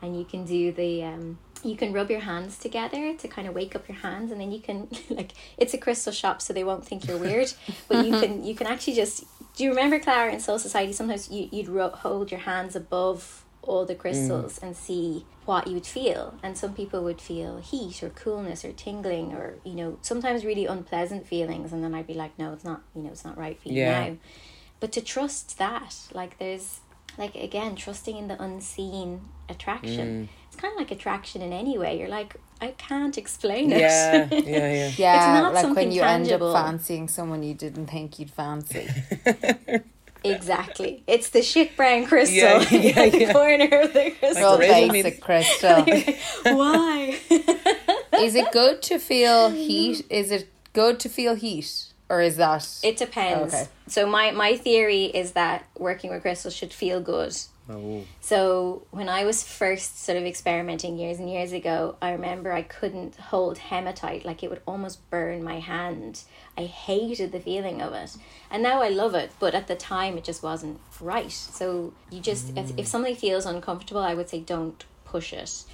and you can do the um you can rub your hands together to kind of wake up your hands and then you can like it's a crystal shop so they won't think you're weird but you mm-hmm. can you can actually just do you remember clara in soul society? Sometimes you, you'd ro- hold your hands above all the crystals mm. and see what you would feel and some people would feel heat or coolness or tingling or you know sometimes really unpleasant feelings and then i'd be like no it's not you know it's not right for you
Yeah.
now. But to trust that like there's like again trusting in the unseen attraction mm. it's kind of like attraction in any way you're like i can't explain it
Yeah, yeah, yeah.
Yeah,
not
like when
something
you end
tangible.
up fancying someone you didn't think you'd fancy.
exactly it's the shit brown crystal
Yeah, yeah,
in the
yeah.
corner of the crystal
Real
riddle
basic crystal.
why
Is it good to feel heat? Is it good to feel heat? Or is that
it depends oh,
Okay.
so my my theory is that working with crystals should feel good
Oh.
So when I was first sort of experimenting years and years ago, I remember I couldn't hold hematite, like it would almost burn my hand. I hated the feeling of it. And now I love it, but at the time it just wasn't right. So you just if, if mm. somebody feels uncomfortable, I would say don't push it.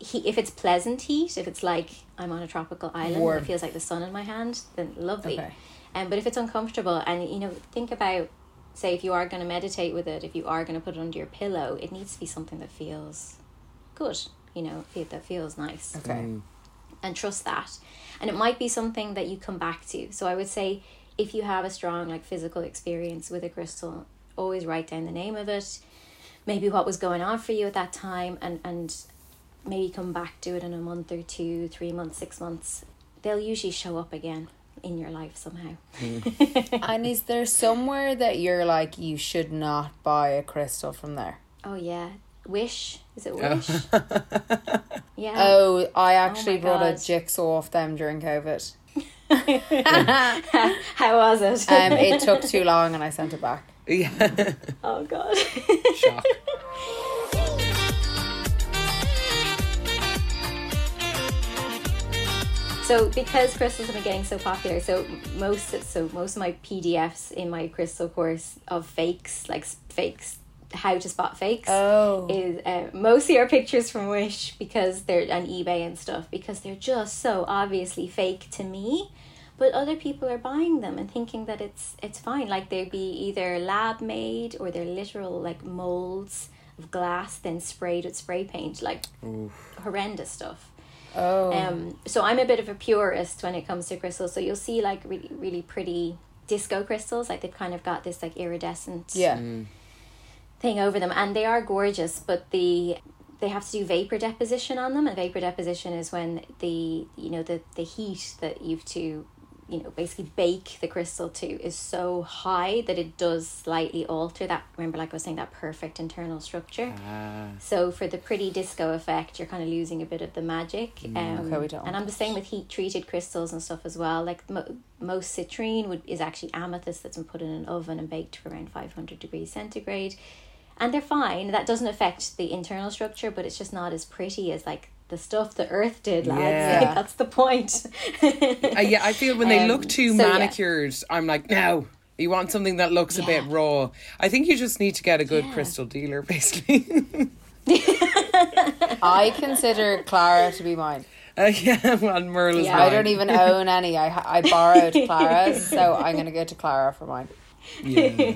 He, if it's pleasant heat, if it's like I'm on a tropical island
Warm.
and it feels like the sun in my hand, then lovely.
Okay.
Um, but if it's uncomfortable and you know think about say if you are going to meditate with it if you are going to put it under your pillow it needs to be something that feels good you know that feels nice.
Okay?
and trust that. And it might be something that you come back to. So i would say if you have a strong like physical experience with a crystal always write down the name of it maybe what was going on for you at that time and and maybe come back to it in a month or two three months six months. They'll usually show up again in your life somehow
And is there somewhere that you're like you should not buy a crystal from there?
Oh yeah, Wish is it Wish? yeah.
Oh, I actually
bought
brought a jigsaw off them during COVID.
How was it?
Um, it took too long and I sent it back.
Yeah.
oh god.
Shock.
So because crystals have been getting so popular, so most so most of my PDFs in my crystal course of fakes, like fakes, how to spot fakes,
Oh.
is uh, mostly are pictures from Wish because they're on eBay and stuff because they're just so obviously fake to me. But other people are buying them and thinking that it's it's fine. Like they'd be either lab made or they're literal like molds of glass then sprayed with spray paint, like horrendous stuff.
Oh.
Um, so I'm a bit of a purist when it comes to crystals. So you'll see like really, really pretty disco crystals. Like they've kind of got this like iridescent
yeah.
thing over them, and they are gorgeous. But the they have to do vapor deposition on them, and vapor deposition is when the you know the the heat that you've to you know basically bake the crystal to is so high that it does slightly alter that remember like i was saying that perfect internal structure? So for the pretty disco effect you're kind of losing a bit of the magic. Um,
Okay, we don't
and i'm the same with heat treated crystals and stuff as well. Like mo- most citrine would is actually amethyst that's been put in an oven and baked for around 500 degrees centigrade. And they're fine. That doesn't affect the internal structure but it's just not as pretty as like the stuff the earth did lads
Yeah.
that's the point
Uh, yeah, I feel when they
Um,
look too
so, yeah.
manicured, I'm like, no. You want something that looks a bit raw. I think you just need to get a good
Yeah.
crystal dealer, basically.
I consider Clara to be mine.
uh, yeah, well, Merle is
Yeah.
I don't even own any. I ha- I borrowed Clara's, so I'm gonna go to Clara for mine.
Yeah.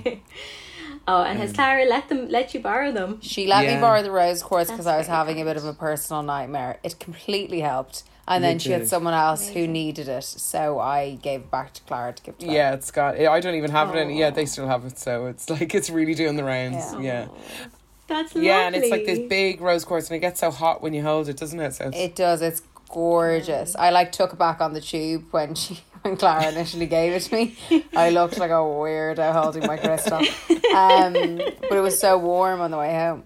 Oh and has um, clara let them let you borrow them
She let
Yeah.
me borrow the rose quartz because I was
very
having a bit of a personal nightmare. It completely helped, and then she had someone else who needed it, so I gave it back to Clara to give to her.
Yeah, it's got. I don't even have it. Any, yeah, they still have it, so it's like it's really doing the rounds.
Yeah.
Yeah,
that's
yeah, and it's like this big rose quartz, and it gets so hot when you hold it, doesn't it? So
It does. It's gorgeous. I like took it back on the tube when she
when Clara initially gave it to me. I looked like a weirdo holding my crystal. Um, but it was so warm on the way home.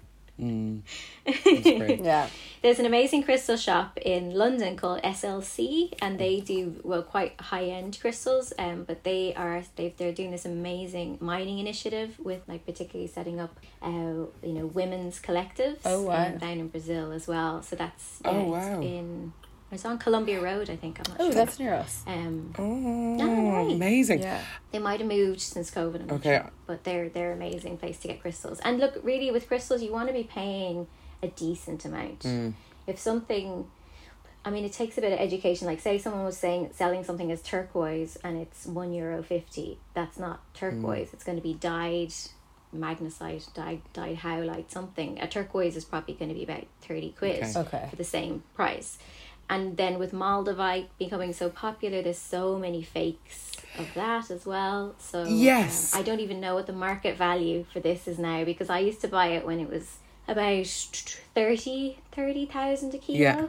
Great.
Yeah.
There's an amazing crystal shop in London called SLC, and they do well quite high end crystals. Um, but they are they they're doing this amazing mining initiative with like particularly setting up, uh, you know, women's collectives.
Oh, wow.
um, down in Brazil as well. So that's
Oh,
yeah,
wow.
In it's on Columbia Road, I think. I'm not
Oh,
sure.
that's near us.
um,
Oh,
nice.
amazing.
Yeah.
they might have moved since COVID. I'm
Okay.
sure, but they're they're amazing place to get crystals. And look, really, with crystals, you want to be paying a decent amount.
Mm.
If something, I mean, it takes a bit of education. Like, say someone was saying selling something as turquoise and it's one euro fifty. That's not
Mm.
turquoise. It's going to be dyed magnesite, dyed dyed howlite, something. A turquoise is probably going to be about thirty quid
Okay.
Okay.
for the same price. And then with Moldavite becoming so popular, there's so many fakes of that as well. So um,
Yes.
I don't even know what the market value for this is now because I used to buy it when it was about 30 30,000 a kilo.
Yeah.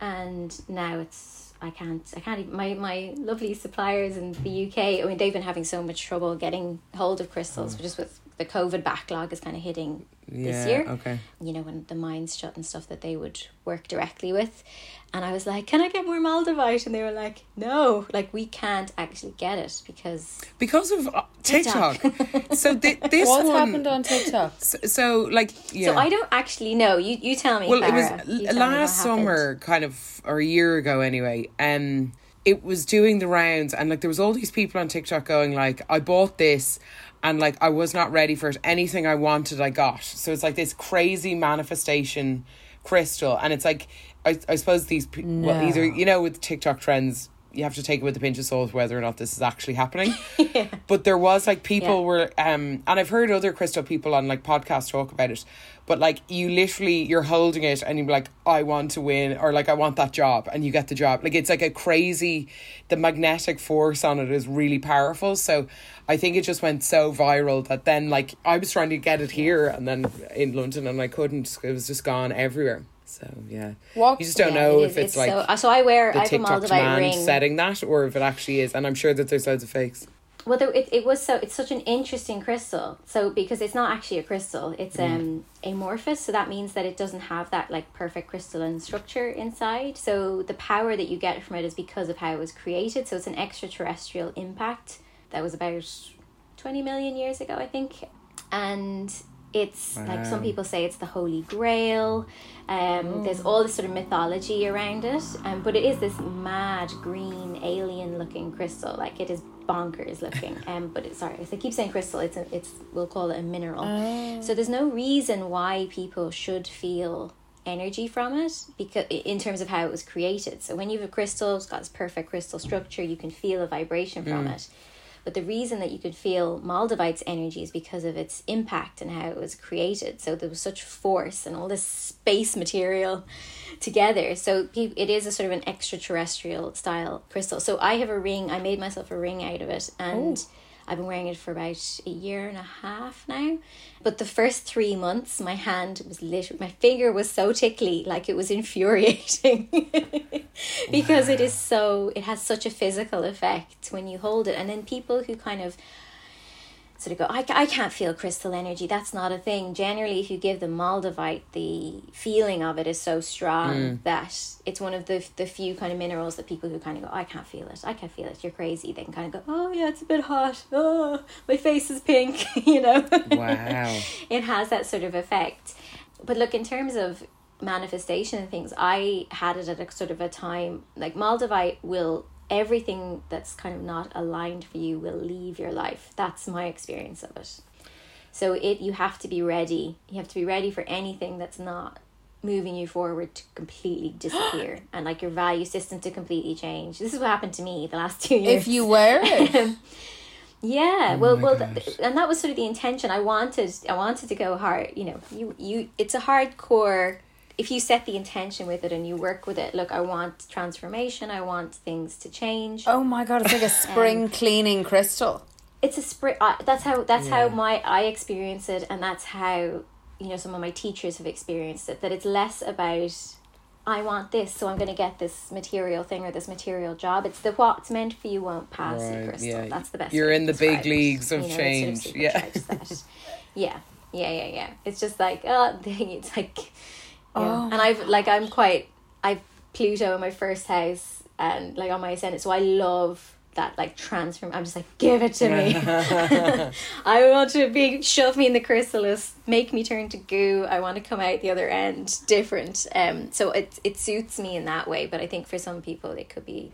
And now it's I can't I can't even my my lovely suppliers in the UK I mean they've been having so much trouble getting hold of crystals just with the COVID backlog is kind of hitting this year
okay.
you know, when the mines shut and stuff that they would work directly with. And I was like, Can I get more Moldavite? And they were like, No, like we can't actually get it because
Because of uh,
TikTok.
TikTok. so thi- this
What's
one.
happened on TikTok?
so, so, like, yeah.
So I don't actually know. You you tell me.
Well, it was l- last summer, kind of, or a year ago anyway. Um, it was doing the rounds, and like there was all these people on TikTok going like, "I bought this." And like I was not ready for it. Anything I wanted, I got. So it's like this crazy manifestation crystal, and it's like I, I suppose these pe- well either you know with TikTok trends you have to take it with a pinch of salt whether or not this is actually happening. But there was like people
Yeah.
were um and I've heard other crystal people on like podcasts talk about it. But like you literally you're holding it and you're like, I want to win or like I want that job and you get the job. Like it's like a crazy the magnetic force on it is really powerful. So I think it just went so viral that then like I was trying to get it here and then in London and I couldn't. It was just gone everywhere. So yeah. You just don't
Yeah,
know if
is.
it's, like
so. So I wear I
the
a
TikTok
Moldavite ring.
setting that or if it actually is. And I'm sure that there's loads of fakes.
Well, it, it was so it's such an interesting crystal. So because it's not actually a crystal, it's
Mm.
um amorphous. So that means that it doesn't have that like perfect crystalline structure inside. So the power that you get from it is because of how it was created. So it's an extraterrestrial impact that was about twenty million years ago, I think, and it's like some people say it's the holy grail. Um there's all this sort of mythology around it um but it is this mad green alien looking crystal. Like it is bonkers looking. Um but it's sorry if i keep saying crystal it's a, it's we'll call it a mineral. So there's no reason why people should feel energy from it because in terms of how it was created. So when you have a crystal it's got this perfect crystal structure you can feel a vibration from it but the reason that you could feel Moldavite's energy is because of its impact and how it was created. So there was such force and all this space material together. So it is a sort of an extraterrestrial style crystal. So I have a ring. I made myself a ring out of it, and I've been wearing it for about a year and a half now. But the first three months, my hand was literally, my finger was so tickly, like it was infuriating. because it is so, it has such a physical effect when you hold it. And then people who kind of sort of go, I, I can't feel crystal energy. That's not a thing. Generally, if you give them Moldavite, the feeling of it is so strong mm. that it's one of the the few kind of minerals that people who kind of go, I can't feel it. I can't feel it. You're crazy. They can kind of go, oh yeah, it's a bit hot. Oh, my face is pink. you know.
Wow.
it has that sort of effect. But look, in terms of manifestation and things, I had it at a sort of a time like Moldavite will everything that's kind of not aligned for you will leave your life. That's my experience of it. So it you have to be ready. You have to be ready for anything that's not moving you forward to completely disappear and like your value system to completely change. This is what happened to me the last two years.
If you wear it,
Yeah, oh well, well, th- and that was sort of the intention. I wanted, I wanted to go hard. You know, you, you. It's a hardcore. If you set the intention with it and you work with it, look, I want transformation. I want things to change.
oh my god, it's like a spring cleaning crystal.
It's a spring. Uh, that's how. That's how my I experience it, and that's how you know some of my teachers have experienced it. That it's less about I want this, so I'm going to get this material thing or this material job. It's the what's meant for you won't pass you, Crystal.
yeah.
That's the best.
You're
way
in the big
it.
leagues of
You know,
change,
sort of
yeah.
yeah, yeah, yeah, yeah. It's just like oh, thing it's like, yeah. and I've like I'm quite I've Pluto in my first house and like on my ascendant, so I love that like transform. I'm just like give it to me. I want to be shove me in the chrysalis, make me turn to goo. I want to come out the other end different. Um, so it it suits me in that way. But I think for some people it could be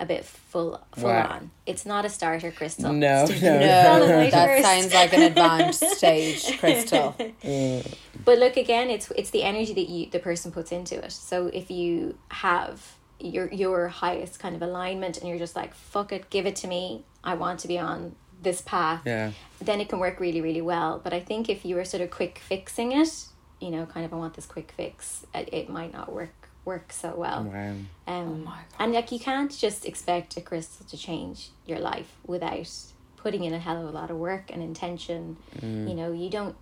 a bit full full
Wow.
on. It's not a starter crystal.
No,
Stick
no, no.
all the way
that sounds like an advanced stage crystal. Mm.
But look again, it's it's the energy that you the person puts into it. So if you have your your highest kind of alignment and you're just like fuck it, give it to me. I want to be on this path.
Yeah.
Then it can work really really well. But I think if you were sort of quick fixing it, you know, kind of I want this quick fix, it, it might not work work so well.
Wow.
Um, and like you can't just expect a crystal to change your life without putting in a hell of a lot of work and intention. You know, you don't.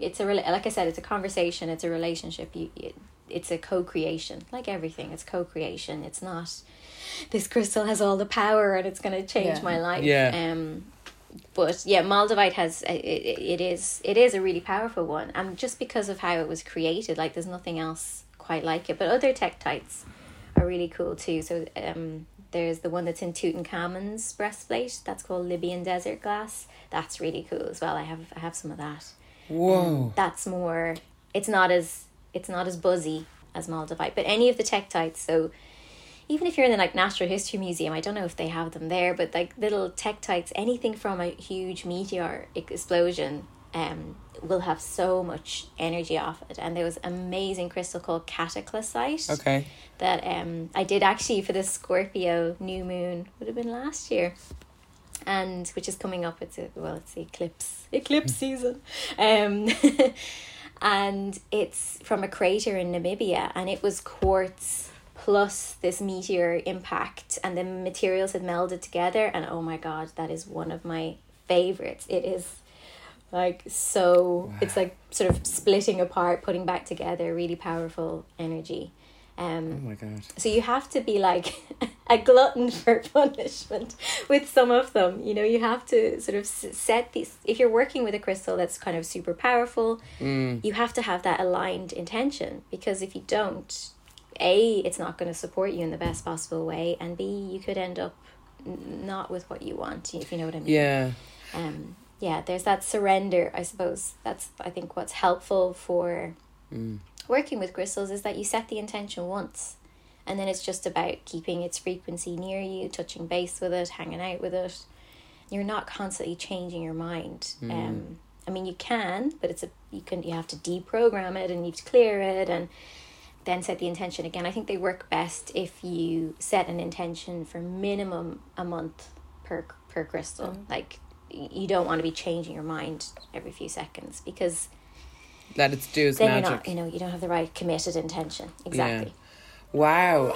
It's a rela- like I said, it's a conversation. It's a relationship. You, it, it's a co-creation, like everything. It's co-creation. It's not. This crystal has all the power and it's going to change
Yeah.
my life.
Yeah.
Um, but yeah, Moldavite has it, it, it is it is a really powerful one, and just because of how it was created, like there's nothing else quite like it. But other tektites are really cool too. So um, there's the one that's in Tutankhamun's breastplate. That's called Libyan desert glass. That's really cool as well. I have I have some of that.
Whoa.
That's more. It's not as it's not as buzzy as Moldavite, but any of the tektites. So even if you're in the like Natural History Museum, I don't know if they have them there, but like little tektites, anything from a huge meteor explosion, um, will have so much energy off it. And there was amazing crystal called cataclasite
Okay.
that um I did actually for the Scorpio new moon would have been last year. And which is coming up, it's a well, it's the eclipse eclipse season. Um and it's from a crater in Namibia and it was quartz plus this meteor impact and the materials had melded together and oh my god, that is one of my favorites. It is like so it's like sort of splitting apart, putting back together, really powerful energy. Um
Oh my god.
so you have to be like a glutton for punishment with some of them. You know, you have to sort of set these. If you're working with a crystal that's kind of super powerful, you have to have that aligned intention because if you don't, a it's not going to support you in the best possible way, and b you could end up n- not with what you want. If you know what I mean
Yeah.
um yeah there's that surrender i suppose. That's i think what's helpful for mm. working with crystals is that you set the intention once. And then it's just about keeping its frequency near you touching base with it hanging out with it. You're not constantly changing your mind. Mm. Um i mean you can but it's a you can you have to deprogram it and you have to clear it and then set the intention again. I think they work best if you set an intention for minimum a month per per crystal. Mm. Like y- you don't want to be changing your mind every few seconds because
Let it do its
then
magic.
you're not you know you don't have the right committed intention exactly
Wow.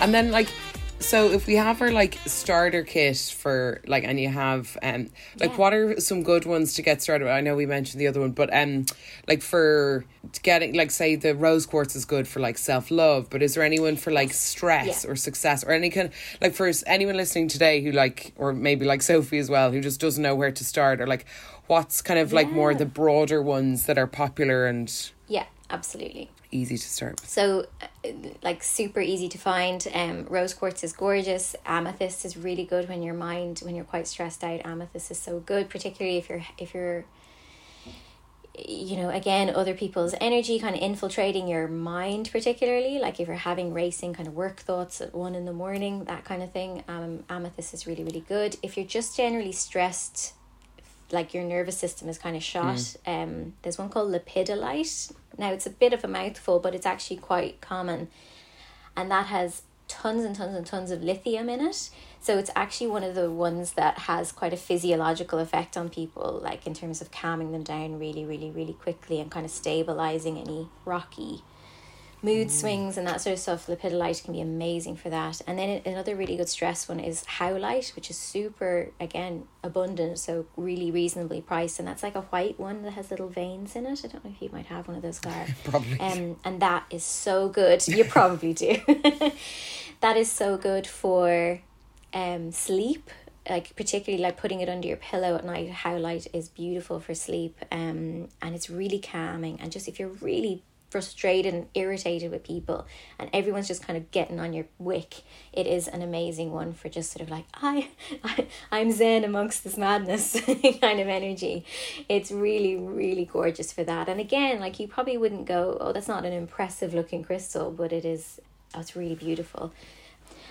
And then like so if we have our like starter kit for like and you have um like
Yeah.
what are some good ones to get started with? I know we mentioned the other one, but um like for getting like say the rose quartz is good for like self love, but is there anyone for like stress
Yeah.
or success or any kind like for anyone listening today who like or maybe like Sophie as well who just doesn't know where to start or like what's kind of like more the broader ones that are popular and
yeah absolutely
easy to start with.
so uh, like super easy to find um rose quartz is gorgeous amethyst is really good when your mind when you're quite stressed out amethyst is so good particularly if you're if you're you know again other people's energy kind of infiltrating your mind particularly like if you're having racing kind of work thoughts at one in the morning that kind of thing um amethyst is really really good if you're just generally stressed like your nervous system is kind of shot. Um, there's one called lepidolite. Now it's a bit of a mouthful, but it's actually quite common, and that has tons and tons and tons of lithium in it. So it's actually one of the ones that has quite a physiological effect on people, like in terms of calming them down really, really, really quickly and kind of stabilizing any rocky mood swings and that sort of stuff. Lepidolite can be amazing for that. And then another really good stress one is howlite, which is super again abundant, so really reasonably priced. And that's like a white one that has little veins in it. I don't know if you might have one of those, Clara.
Probably.
Um, and that is so good. You probably do. that is so good for um sleep like particularly like putting it under your pillow at night howlite is beautiful for sleep um and it's really calming and just if you're really frustrated and irritated with people and everyone's just kind of getting on your wick it is an amazing one for just sort of like i, I i'm zen amongst this madness kind of energy. It's really really gorgeous for that. And again like you probably wouldn't go oh that's not an impressive looking crystal but it is oh, it's really beautiful.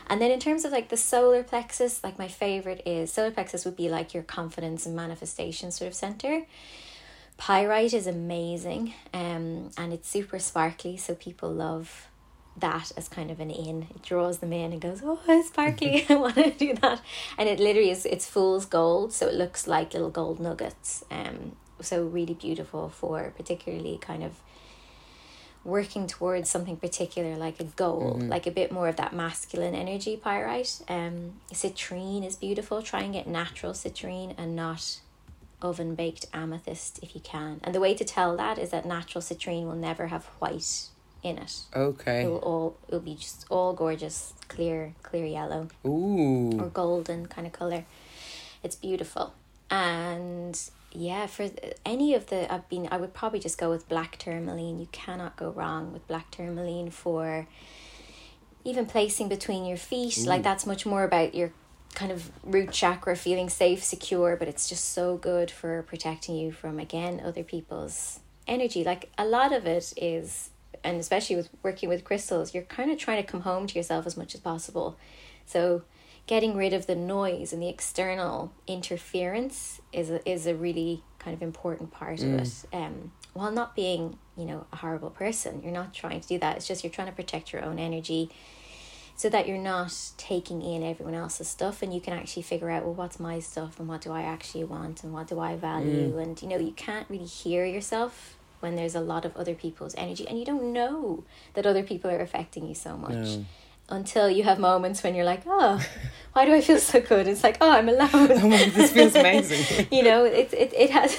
And then in terms of like the solar plexus, like my favorite is solar plexus would be like your confidence and manifestation sort of center. Pyrite is amazing, um, and it's super sparkly, so people love that as kind of an in. It draws them in and goes, oh, it's sparkly. I want to do that. And it literally is. It's fool's gold, so it looks like little gold nuggets. Um, so really beautiful for particularly kind of working towards something particular like a goal
Mm-hmm.
like a bit more of that masculine energy pyrite um citrine is beautiful try and get natural citrine and not oven baked amethyst if you can and the way to tell that is that natural citrine will never have white in it
Okay.
it will all it'll be just all gorgeous clear clear yellow
Ooh.
or golden kind of color. It's beautiful. And yeah, for any of the I've been I would probably just go with black tourmaline. You cannot go wrong with black tourmaline for even placing between your feet. Like that's much more about your kind of root chakra feeling safe, secure, but it's just so good for protecting you from again other people's energy. Like a lot of it is and especially with working with crystals, you're kind of trying to come home to yourself as much as possible. So getting rid of the noise and the external interference is a, is a really kind of important part of it. Um, while not being, you know, a horrible person, you're not trying to do that. It's just you're trying to protect your own energy so that you're not taking in everyone else's stuff and you can actually figure out well what's my stuff and what do I actually want and what do I value? Mm. And you know you can't really hear yourself when there's a lot of other people's energy and you don't know that other people are affecting you so much until you have moments when you're like oh why do I feel so good? It's like oh I'm alone.
Oh my, this feels amazing.
you know it it, it has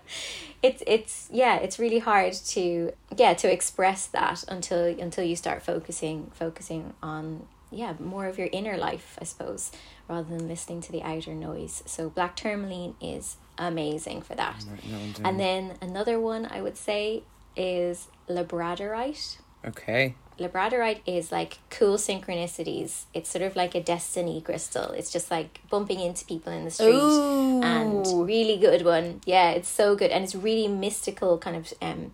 it's it's yeah it's really hard to yeah to express that until until you start focusing focusing on yeah more of your inner life i suppose rather than listening to the outer noise. So black tourmaline is amazing for that. And then another one i would say is labradorite.
Okay.
Labradorite is like cool synchronicities. It's sort of like a destiny crystal. It's just like bumping into people in the street and really good one. Yeah, it's so good and it's really mystical kind of um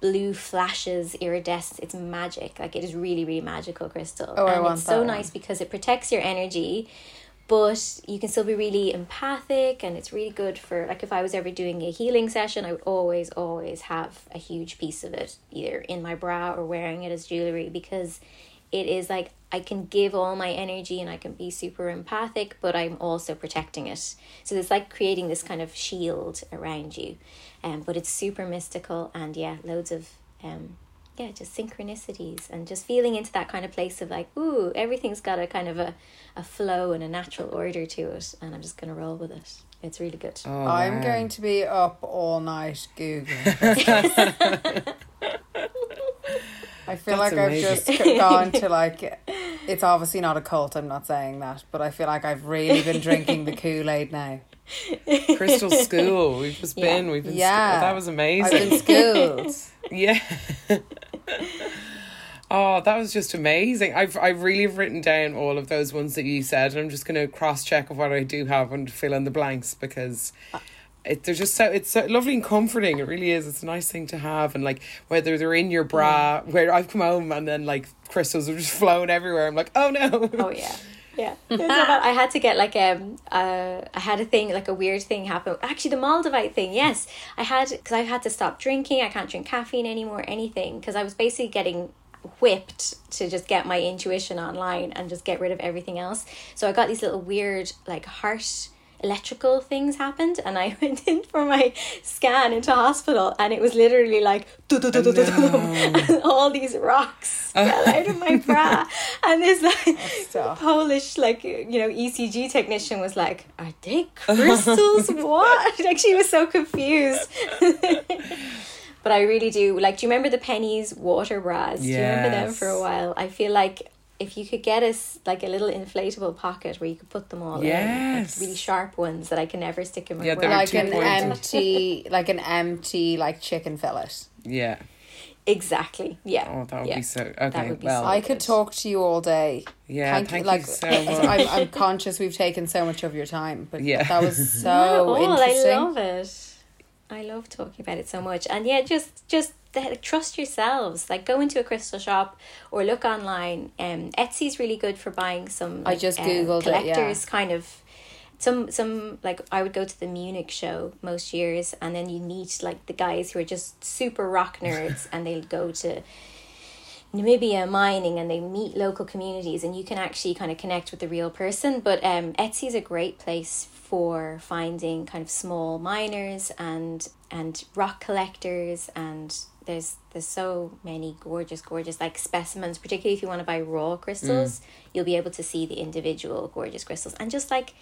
blue flashes iridescent. It's magic. Like it is really really magical crystal.
Oh, I
and
want
it's so
one.
nice because it protects your energy but you can still be really empathic and it's really good for like if I was ever doing a healing session I would always always have a huge piece of it either in my bra or wearing it as jewelry because it is like I can give all my energy and I can be super empathic but I'm also protecting it. So it's like creating this kind of shield around you. Um but it's super mystical and yeah loads of um yeah, just synchronicities and just feeling into that kind of place of like, ooh, everything's got a kind of a, a flow and a natural order to it, and I'm just gonna roll with it. It's really good.
Oh,
I'm
wow.
going to be up all night googling. I feel
That's
like I've just gone to like. It's obviously not a cult. I'm not saying that, but I feel like I've really been drinking the Kool Aid now.
Crystal School. We've just been. We've been.
Yeah.
That was
I've
amazing.
been schooled.
Yeah. Oh, that was just amazing. I've I've really written down all of those ones that you said, and I'm just gonna cross check of what I do have and fill in the blanks because. It, they're just so it's so lovely and comforting. It really is. It's a nice thing to have, and like whether they're in your bra, where I've come home and then like crystals are just flowing everywhere. I'm like, oh no.
Oh yeah. Yeah, It's not bad. I had to get like um uh I had a thing like a weird thing happen. Actually, the Moldavite thing. Yes, I had because I had to stop drinking. I can't drink caffeine anymore. Anything because I was basically getting whipped to just get my intuition online and just get rid of everything else. So I got these little weird like heart electrical things happened and I went in for my scan into hospital and it was literally like and all these rocks fell out of my bra. And this like Polish like you know ECG technician was like are they crystals? What? Like she was so confused but I really do like do you remember the Penneys water bras do you remember them for a while I feel like if you could get us like a little inflatable pocket where you could put them all in, like really sharp ones that I can never stick in my
Yeah,
bra.
they're
like an
pointed.
empty, like an empty, like chicken fillet.
Yeah.
Exactly. Yeah.
Oh, that would
yeah.
be so. Okay,
would be
well,
so
I could talk to you all day.
Yeah, thank you
like,
so
I'm. I'm conscious we've taken so much of your time, but
Yeah.
that was so
Oh,
interesting.
I love it. I love talking about it so much. And yeah, just just trust yourselves. Like go into a crystal shop or look online. Um, Etsy's really good for buying some.
I
like,
just
uh,
Googled it, yeah.
collectors kind of. Some some like I would go to the Munich show most years, and then you meet like the guys who are just super rock nerds, and they'll go to Namibia mining and they meet local communities and you can actually kind of connect with the real person. But um, Etsy is a great place for finding kind of small miners and and rock collectors and there's there's so many gorgeous gorgeous like specimens particularly if you want to buy raw crystals mm. you'll be able to see the individual gorgeous crystals. And just like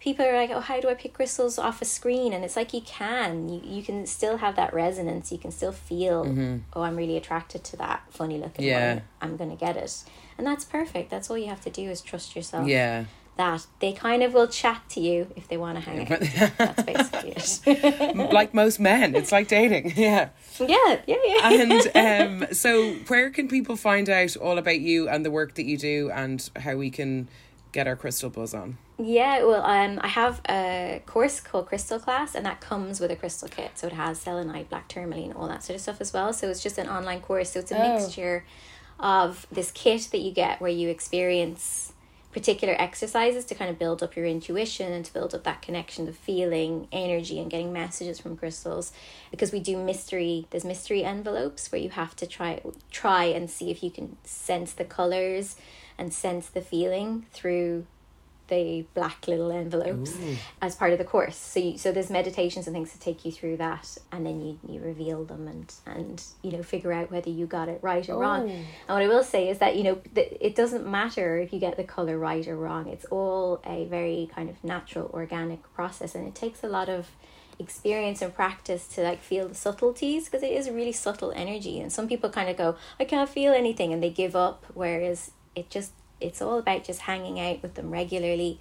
people are like oh how do i pick crystals off a screen? And it's like you can you, you can still have that resonance you can still feel mm-hmm. oh i'm really attracted to that funny looking
Yeah.
one. I'm gonna get it. And that's perfect. That's all you have to do is trust yourself.
Yeah.
That they kind of will chat to you if they want to hang out that's basically it
like most men, it's like dating. Yeah.
yeah yeah yeah
And um, so, where can people find out all about you and the work that you do, and how we can get our crystal buzz on?
Yeah, well, um, I have a course called Crystal Class, and that comes with a crystal kit. So it has selenite, black tourmaline, all that sort of stuff as well. So it's just an online course. So it's a mixture of this kit that you get where you experience particular exercises to kind of build up your intuition and to build up that connection to feeling energy and getting messages from crystals. Because we do mystery there's mystery envelopes where you have to try try and see if you can sense the colors and sense the feeling through the black little envelopes as part of the course. So you, so there's meditations and things to take you through that, and then you you reveal them and and you know figure out whether you got it right or wrong. Oh. And what I will say is that you know th- it doesn't matter if you get the color right or wrong. It's all a very kind of natural, organic process, and it takes a lot of experience and practice to like feel the subtleties because it is a really subtle energy and some people kind of go i can't feel anything and they give up whereas it just it's all about just hanging out with them regularly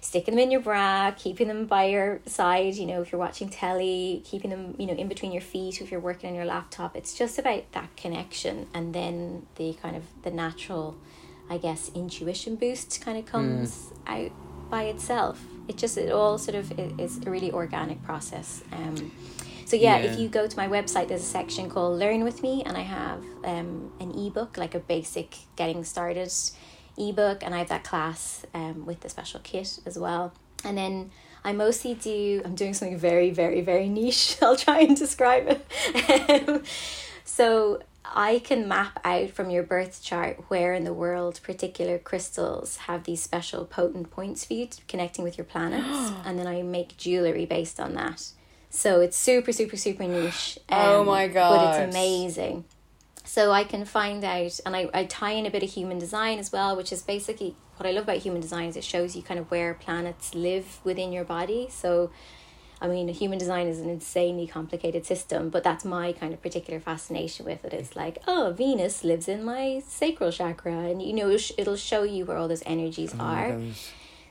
sticking them in your bra keeping them by your side you know if you're watching telly keeping them you know in between your feet if you're working on your laptop. It's just about that connection and then the kind of the natural i guess intuition boost kind of comes out by itself. It just it all sort of i- is a really organic process. Um so yeah,
Yeah.
if you go to my website, there's a section called "Learn with Me," and I have um, an ebook, like a basic getting started ebook, and I have that class um, with the special kit as well. And then I mostly do. I'm doing something very, very, very niche. I'll try and describe it. Um, so I can map out from your birth chart where in the world particular crystals have these special potent points for you to, connecting with your planets, and then I make jewelry based on that. So it's super, super, super niche.
Oh my god!
But it's amazing. So I can find out, and I, I tie in a bit of human design as well, which is basically what I love about human design is it shows you kind of where planets live within your body. So, I mean, human design is an insanely complicated system, but that's my kind of particular fascination with it. It's like, oh, Venus lives in my sacral chakra, and you know, it'll show you where all those energies oh are.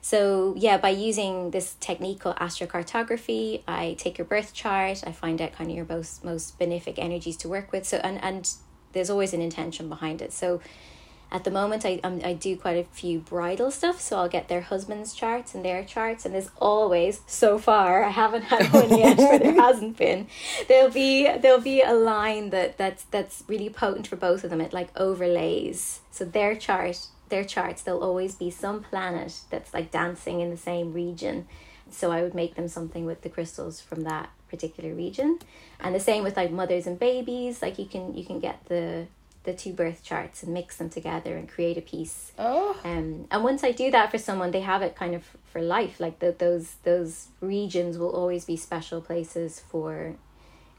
So yeah, by using this technique called astrocartography, I take your birth chart, I find out kind of your most most benefic energies to work with. So and and there's always an intention behind it. So at the moment, I um, I do quite a few bridal stuff. So I'll get their husbands' charts and their charts, and there's always so far I haven't had one yet but there hasn't been. There'll be there'll be a line that that's that's really potent for both of them. It like overlays. So their chart their charts there'll always be some planet that's like dancing in the same region so i would make them something with the crystals from that particular region and the same with like mothers and babies like you can you can get the the two birth charts and mix them together and create a piece.
Oh.
Um, and once I do that for someone, they have it kind of for life. Like the, those those regions will always be special places for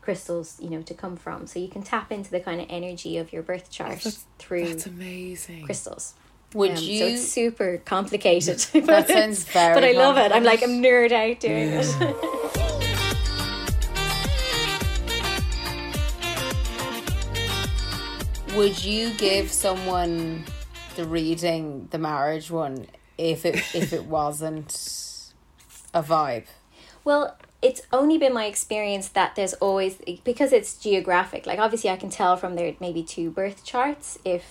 crystals, you know, to come from. So you can tap into the kind of energy of your birth chart through
That's amazing.
crystals.
Would
Um,
you?
So it's super complicated.
That
but
sounds
it's-
very
But I love it. I'm like, I'm
complicated.
nerd out doing it.
Would you give someone the reading, the marriage one, if it if it wasn't a vibe?
Well, it's only been my experience that there's always because it's geographic. Like obviously, I can tell from their maybe two birth charts if.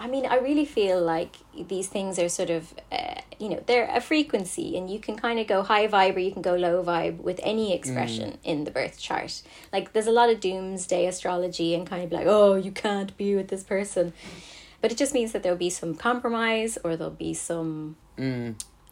I mean, I really feel like these things are sort of, uh, you know, they're a frequency, and you can kind of go high vibe or you can go low vibe with any expression in the birth chart. Like, there's a lot of doomsday astrology and kind of like, oh, you can't be with this person. But it just means that there'll be some compromise or there'll be some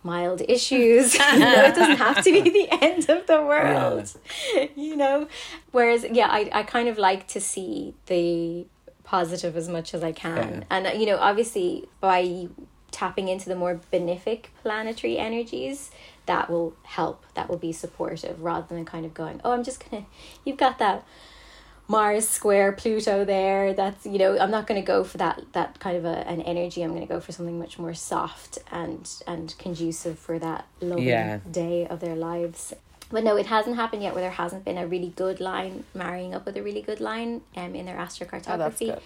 mild issues. you know, it doesn't have to be the end of the world. You know? Whereas, yeah, I, I kind of like to see the positive as much as I can. And, uh, you know, obviously by tapping into the more benefic planetary energies, that will help. That will be supportive rather than kind of going, oh, I'm just going to, you've got that. Mars square Pluto there. That's you know I'm not going to go for that that kind of a, an energy. I'm going to go for something much more soft and and conducive for that loving
Yeah.
day of their lives. But no, it hasn't happened yet where there hasn't been a really good line marrying up with a really good line um, in their astrocartography
Oh,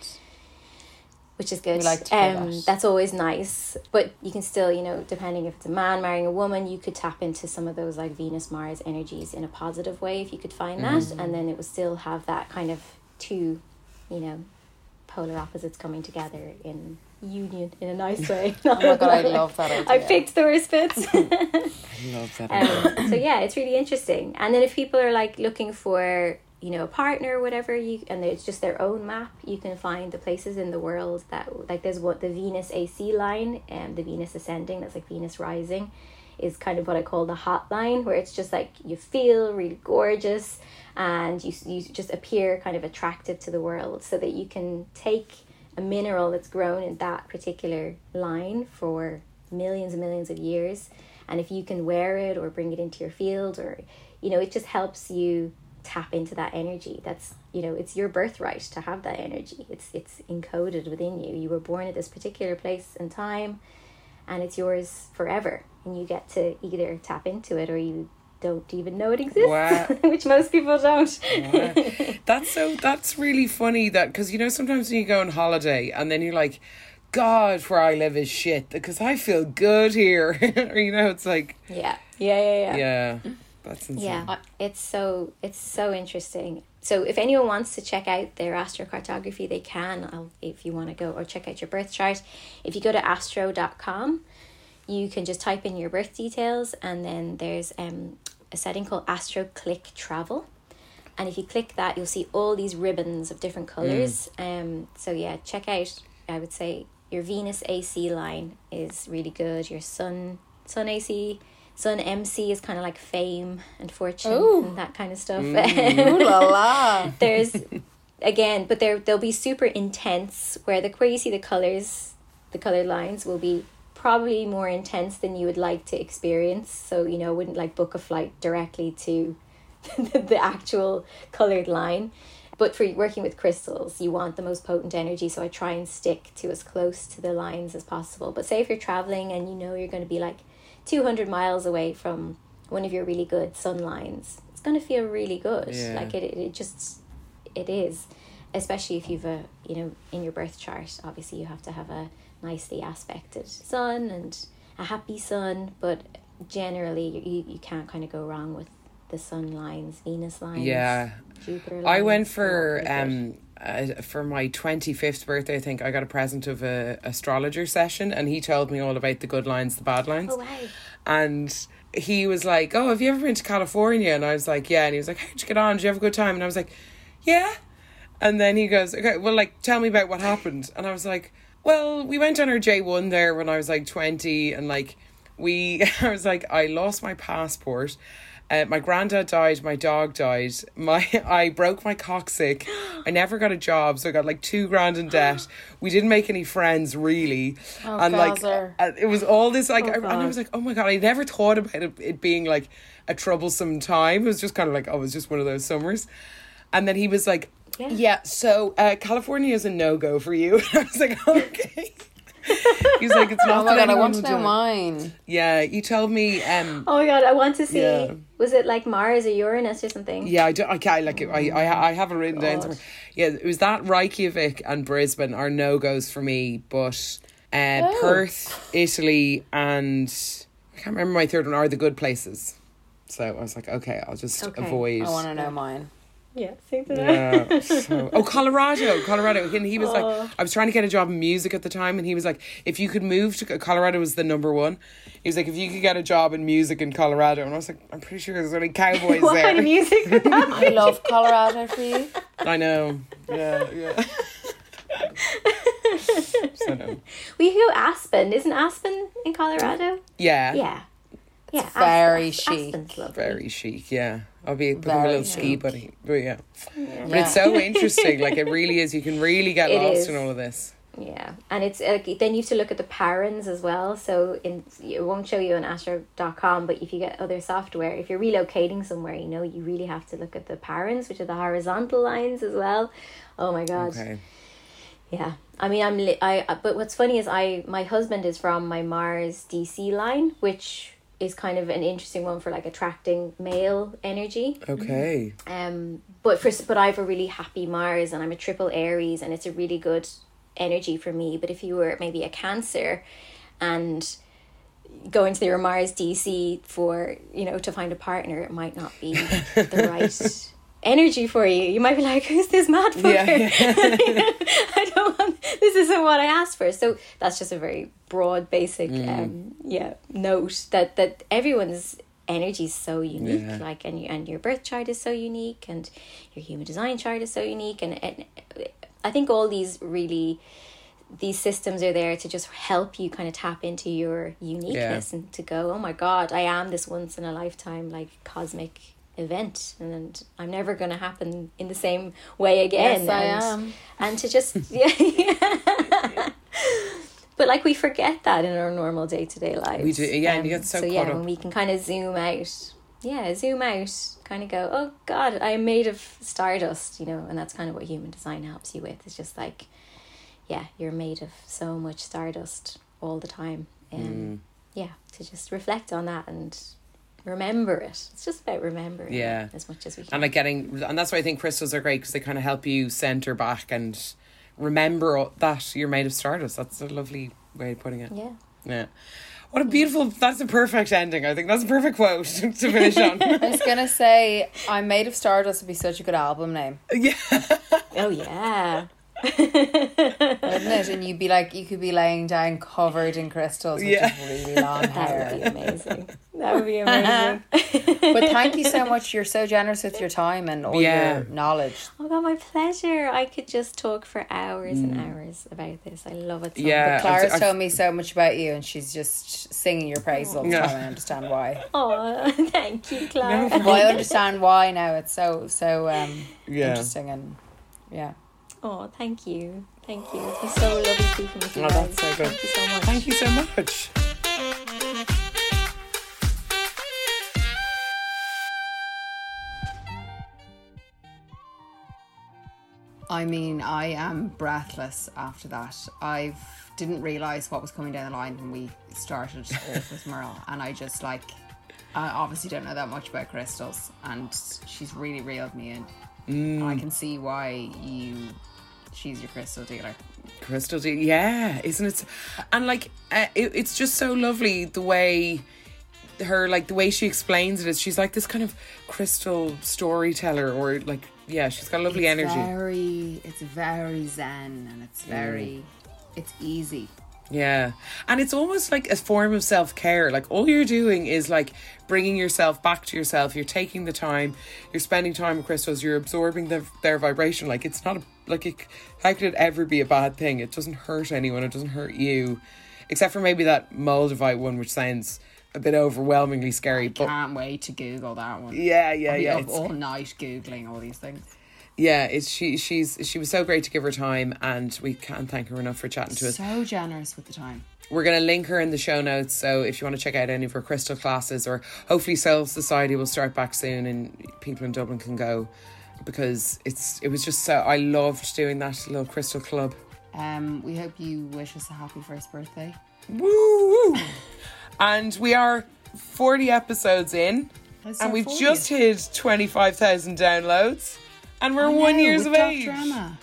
which is good.
We like
um,
that.
That's always nice. But you can still, you know, depending if it's a man marrying a woman, you could tap into some of those like Venus Mars energies in a positive way if you could find that,
Mm.
and then it would still have that kind of two, you know, polar opposites coming together in union in a nice way.
Oh my god, I love that idea.
I picked the worst bits.
Love that.
Um, so yeah, it's really interesting. And then if people are like looking for you know a partner or whatever, you and it's just their own map, you can find the places in the world that like there's what the Venus AC line and the Venus ascending. That's like Venus rising, is kind of what I call the hot line, where it's just like you feel really gorgeous and you you just appear kind of attractive to the world, so that you can take a mineral that's grown in that particular line for millions and millions of years. And if you can wear it or bring it into your field or you know it just helps you tap into that energy. That's you know it's your birthright to have that energy. It's it's encoded within you. You were born at this particular place and time and it's yours forever. And you get to either tap into it or you don't even know it exists
Wow.
which most people don't
That's so. That's really funny. That because you know sometimes when you go on holiday and then you're like, God, where I live is shit because I feel good here. or you know, it's like,
yeah yeah yeah yeah
yeah, that's insane.
Yeah, it's so it's so interesting. So if anyone wants to check out their astrocartography, they can. I'll, if you want to go or check out your birth chart, if you go to astro.com, you can just type in your birth details, and then there's um a setting called Astro Click Travel. And if you click that, you'll see all these ribbons of different colors. Um, so yeah, check out. I would say your Venus AC line is really good. Your Sun Sun AC, Sun MC is kind of like fame and fortune
Ooh.
and that kind of stuff.
Ooh la la.
There's again, but there they'll be super intense. Where the where you see the colors, the colored lines will be probably more intense than you would like to experience. So you know, I wouldn't like book a flight directly to the actual colored line. But for working with crystals, you want the most potent energy. So I try and stick to as close to the lines as possible. But say if you're traveling and you know you're going to be like 200 miles away from one of your really good sun lines, it's going to feel really good.
Yeah.
Like it, it, it just, it is. Especially if you've a, you know, in your birth chart, obviously you have to have a nicely aspected sun and a happy sun. But generally, you, you can't kind of go wrong with the sun lines, Venus lines.
Yeah.
Jupiter lines.
I went for um uh, for my 25th birthday I think I got a present of a astrologer session and he told me all about the good lines the bad lines
Oh, wow.
and he was like oh have you ever been to California and I was like yeah and he was like how'd you get on did you have a good time and I was like yeah and then he goes okay well like tell me about what happened and I was like well we went on our J1 there when I was like 20 and like we I was like I lost my passport Uh, my granddad died. My dog died. My I broke my coccyx. I never got a job, so I got like two grand in debt. We didn't make any friends really, and like uh, it was all this like, I, and I was like, oh my god, I never thought about it, it being like a troublesome time. It was just kind of like, oh, it was just one of those summers. And then he was like,
Yeah.
yeah, so uh, California is a no go for you. I was like, okay. He's like, it's not
Oh my god, I want to know mine.
Yeah, you told me. Um,
Oh my god, I want to see.
Yeah.
Was it like Mars or Uranus or something?
yeah, I do. I can't like. I I I have it written down somewhere. Yeah, it was that Reykjavik and Brisbane are no goes for me, but uh,
Oh.
Perth, Italy, and I can't remember my third one are the good places. So I was like, okay, I'll just
Okay.
avoid.
I want to know mine.
Yeah, see that?
Yeah. So, oh, Colorado, Colorado. And he was
Oh.
like, I was trying to get a job in music at the time, and he was like, if you could move to Colorado was the number one. He was like, if you could get a job in music in Colorado, and I was like, I'm pretty sure there's only cowboys
What
there.
kind of music would that
I love Colorado for you.
I know. Yeah, yeah. so no.
We go Aspen. Isn't Aspen in Colorado?
Yeah.
Yeah. Yeah. Aspen-
very
As-
chic.
Very chic, yeah. I'll be become a
Very
little ski
chic.
buddy. But yeah. But
Yeah.
it's so interesting. Like it really is. You can really get
It
lost
is.
in all of this.
Yeah, and it's like then you have to look at the parents as well. So in it won't show you on astro.com, but if you get other software, if you're relocating somewhere, you know you really have to look at the parents, which are the horizontal lines as well. Oh my god.
Okay.
Yeah. I mean, I'm li- I I- but what's funny is I my husband is from my Mars DC line, which is kind of an interesting one for like attracting male energy.
Okay.
Um, but for but I have a really happy Mars, and I'm a triple Aries, and it's a really good energy for me. But if you were maybe a Cancer, and going to your Mars DC for you know to find a partner, it might not be the right energy for you. You might be like, "Who's this mad fucker?"
Yeah,
I don't want. This isn't what I asked for. So that's just a very broad, basic,
Mm.
um, yeah, note that that everyone's energy is so unique.
Yeah.
Like, and you, and your birth chart is so unique, and your human design chart is so unique, and, and I think all these really. These systems are there to just help you kind of tap into your uniqueness and to go, oh my god, I am this once in a lifetime like cosmic event, and I'm never going to happen in the same way again.
Yes, I
and,
am.
and to just yeah. but like we forget that in our normal day to day lives.
We do- yeah, and you get so
so yeah,
up.
when we can kind of zoom out, yeah, zoom out, kind of go, oh God, I am made of stardust, you know, and that's kind of what human design helps you with. It's just like, yeah, you're made of so much stardust all the time, and
Mm.
yeah, to just reflect on that and remember it. It's just about remembering,
Yeah.
as much as we can.
and like getting and that's why I think crystals are great because they kind of help you center back and remember that you're made of stardust. That's a lovely way of putting it.
yeah.
Yeah. What a beautiful. That's a perfect ending. I think that's a perfect quote to finish on.
I was gonna say, I'm made of stardust would be such a good album name,
yeah.
Oh yeah.
wouldn't it? And you'd be like, you could be laying down covered in crystals with
Yeah.
just really long hair.
That would be amazing. That would be amazing.
But thank you so much. You're so generous with your time and all
Yeah.
your knowledge.
Oh god, my pleasure. I could just talk for hours and hours about this. I love it so
Mm. Yeah.
much.
Clara's
I've-
told me so much about you, and she's just singing your praise all the
Yeah.
time. I understand why.
Oh, thank you, Clara.
Well, I understand why now. It's so so um,
Yeah.
interesting and yeah.
Oh, thank you. Thank you. It's been so lovely speaking with you
Oh,
guys.
that's so good.
Thank you so much.
Thank you so much.
I mean, I am breathless after that. I didn't realize what was coming down the line when we started off with Merle, and I just like, I obviously don't know that much about crystals, and she's really reeled me in.
Mm.
I can see why you, she's your crystal dealer.
Crystal, dealer, yeah, isn't it? And like, uh, it, it's just so lovely the way her like the way she explains it is. She's like this kind of crystal storyteller, or like, yeah, she's got lovely
It's
energy.
Very, it's very zen, and it's very, it's easy.
Yeah. And it's almost like a form of self care. Like all you're doing is like bringing yourself back to yourself. You're taking the time, you're spending time with crystals, you're absorbing the, their vibration. Like it's not a, like, it, how could it ever be a bad thing? It doesn't hurt anyone, it doesn't hurt you. Except for maybe that Moldavite one, which sounds a bit overwhelmingly scary. But
Can't wait to Google that one.
yeah, yeah,
I'll
yeah.
all night googling all these things.
Yeah, it's she. She's she was so great to give her time, and we can't thank her enough for chatting to us.
So generous with the time.
We're going to link her in the show notes, so if you want to check out any of her crystal classes, or hopefully Soul Society will start back soon, and people in Dublin can go because it's it was just so I loved doing that little crystal club.
Um, we hope you wish us a happy first birthday.
Woo! and we are forty episodes in,
That's
and we've
40th.
just hit twenty five thousand downloads, and we're
I
one years of age.
Emma.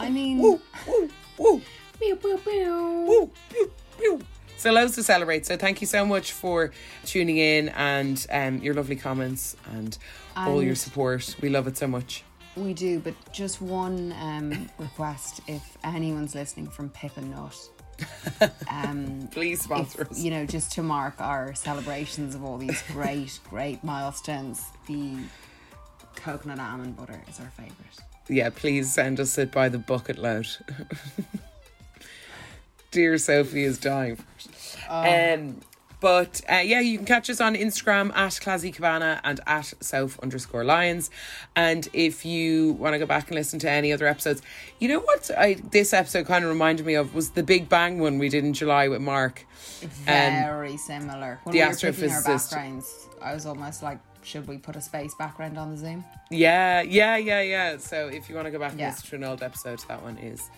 I mean,
Woo, woo, woo.
pew, pew, pew.
Woo, pew, pew. So loads to celebrate. So thank you so much for tuning in and um, your lovely comments and, all your support. We love it so much.
we do, but just one um, request: if anyone's listening from Pip & Nut, um,
Please
if,
sponsor us.
you know, just to mark our celebrations of all these great, great milestones, the coconut almond butter is our favourite.
Yeah, please send us it by the bucket load. Dear Sophie is dying. for. Um, but uh, yeah, you can catch us on Instagram at Classy Cabana and at South underscore Lions. And if you want to go back and listen to any other episodes, you know what I this episode kind of reminded me of was the Big Bang one we did in July with Mark.
Very similar. When
the
we
astrophysicist.
backgrounds, I was almost like, should we put a space background on the Zoom?
Yeah, yeah, yeah, yeah. So if you want to go back and
Yeah.
listen to an old episode, that one is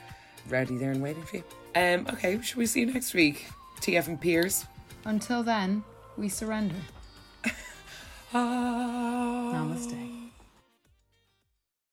ready there and waiting for you. Um, okay, should we see you next week? TF&P's.
Until then, we surrender.
Ah.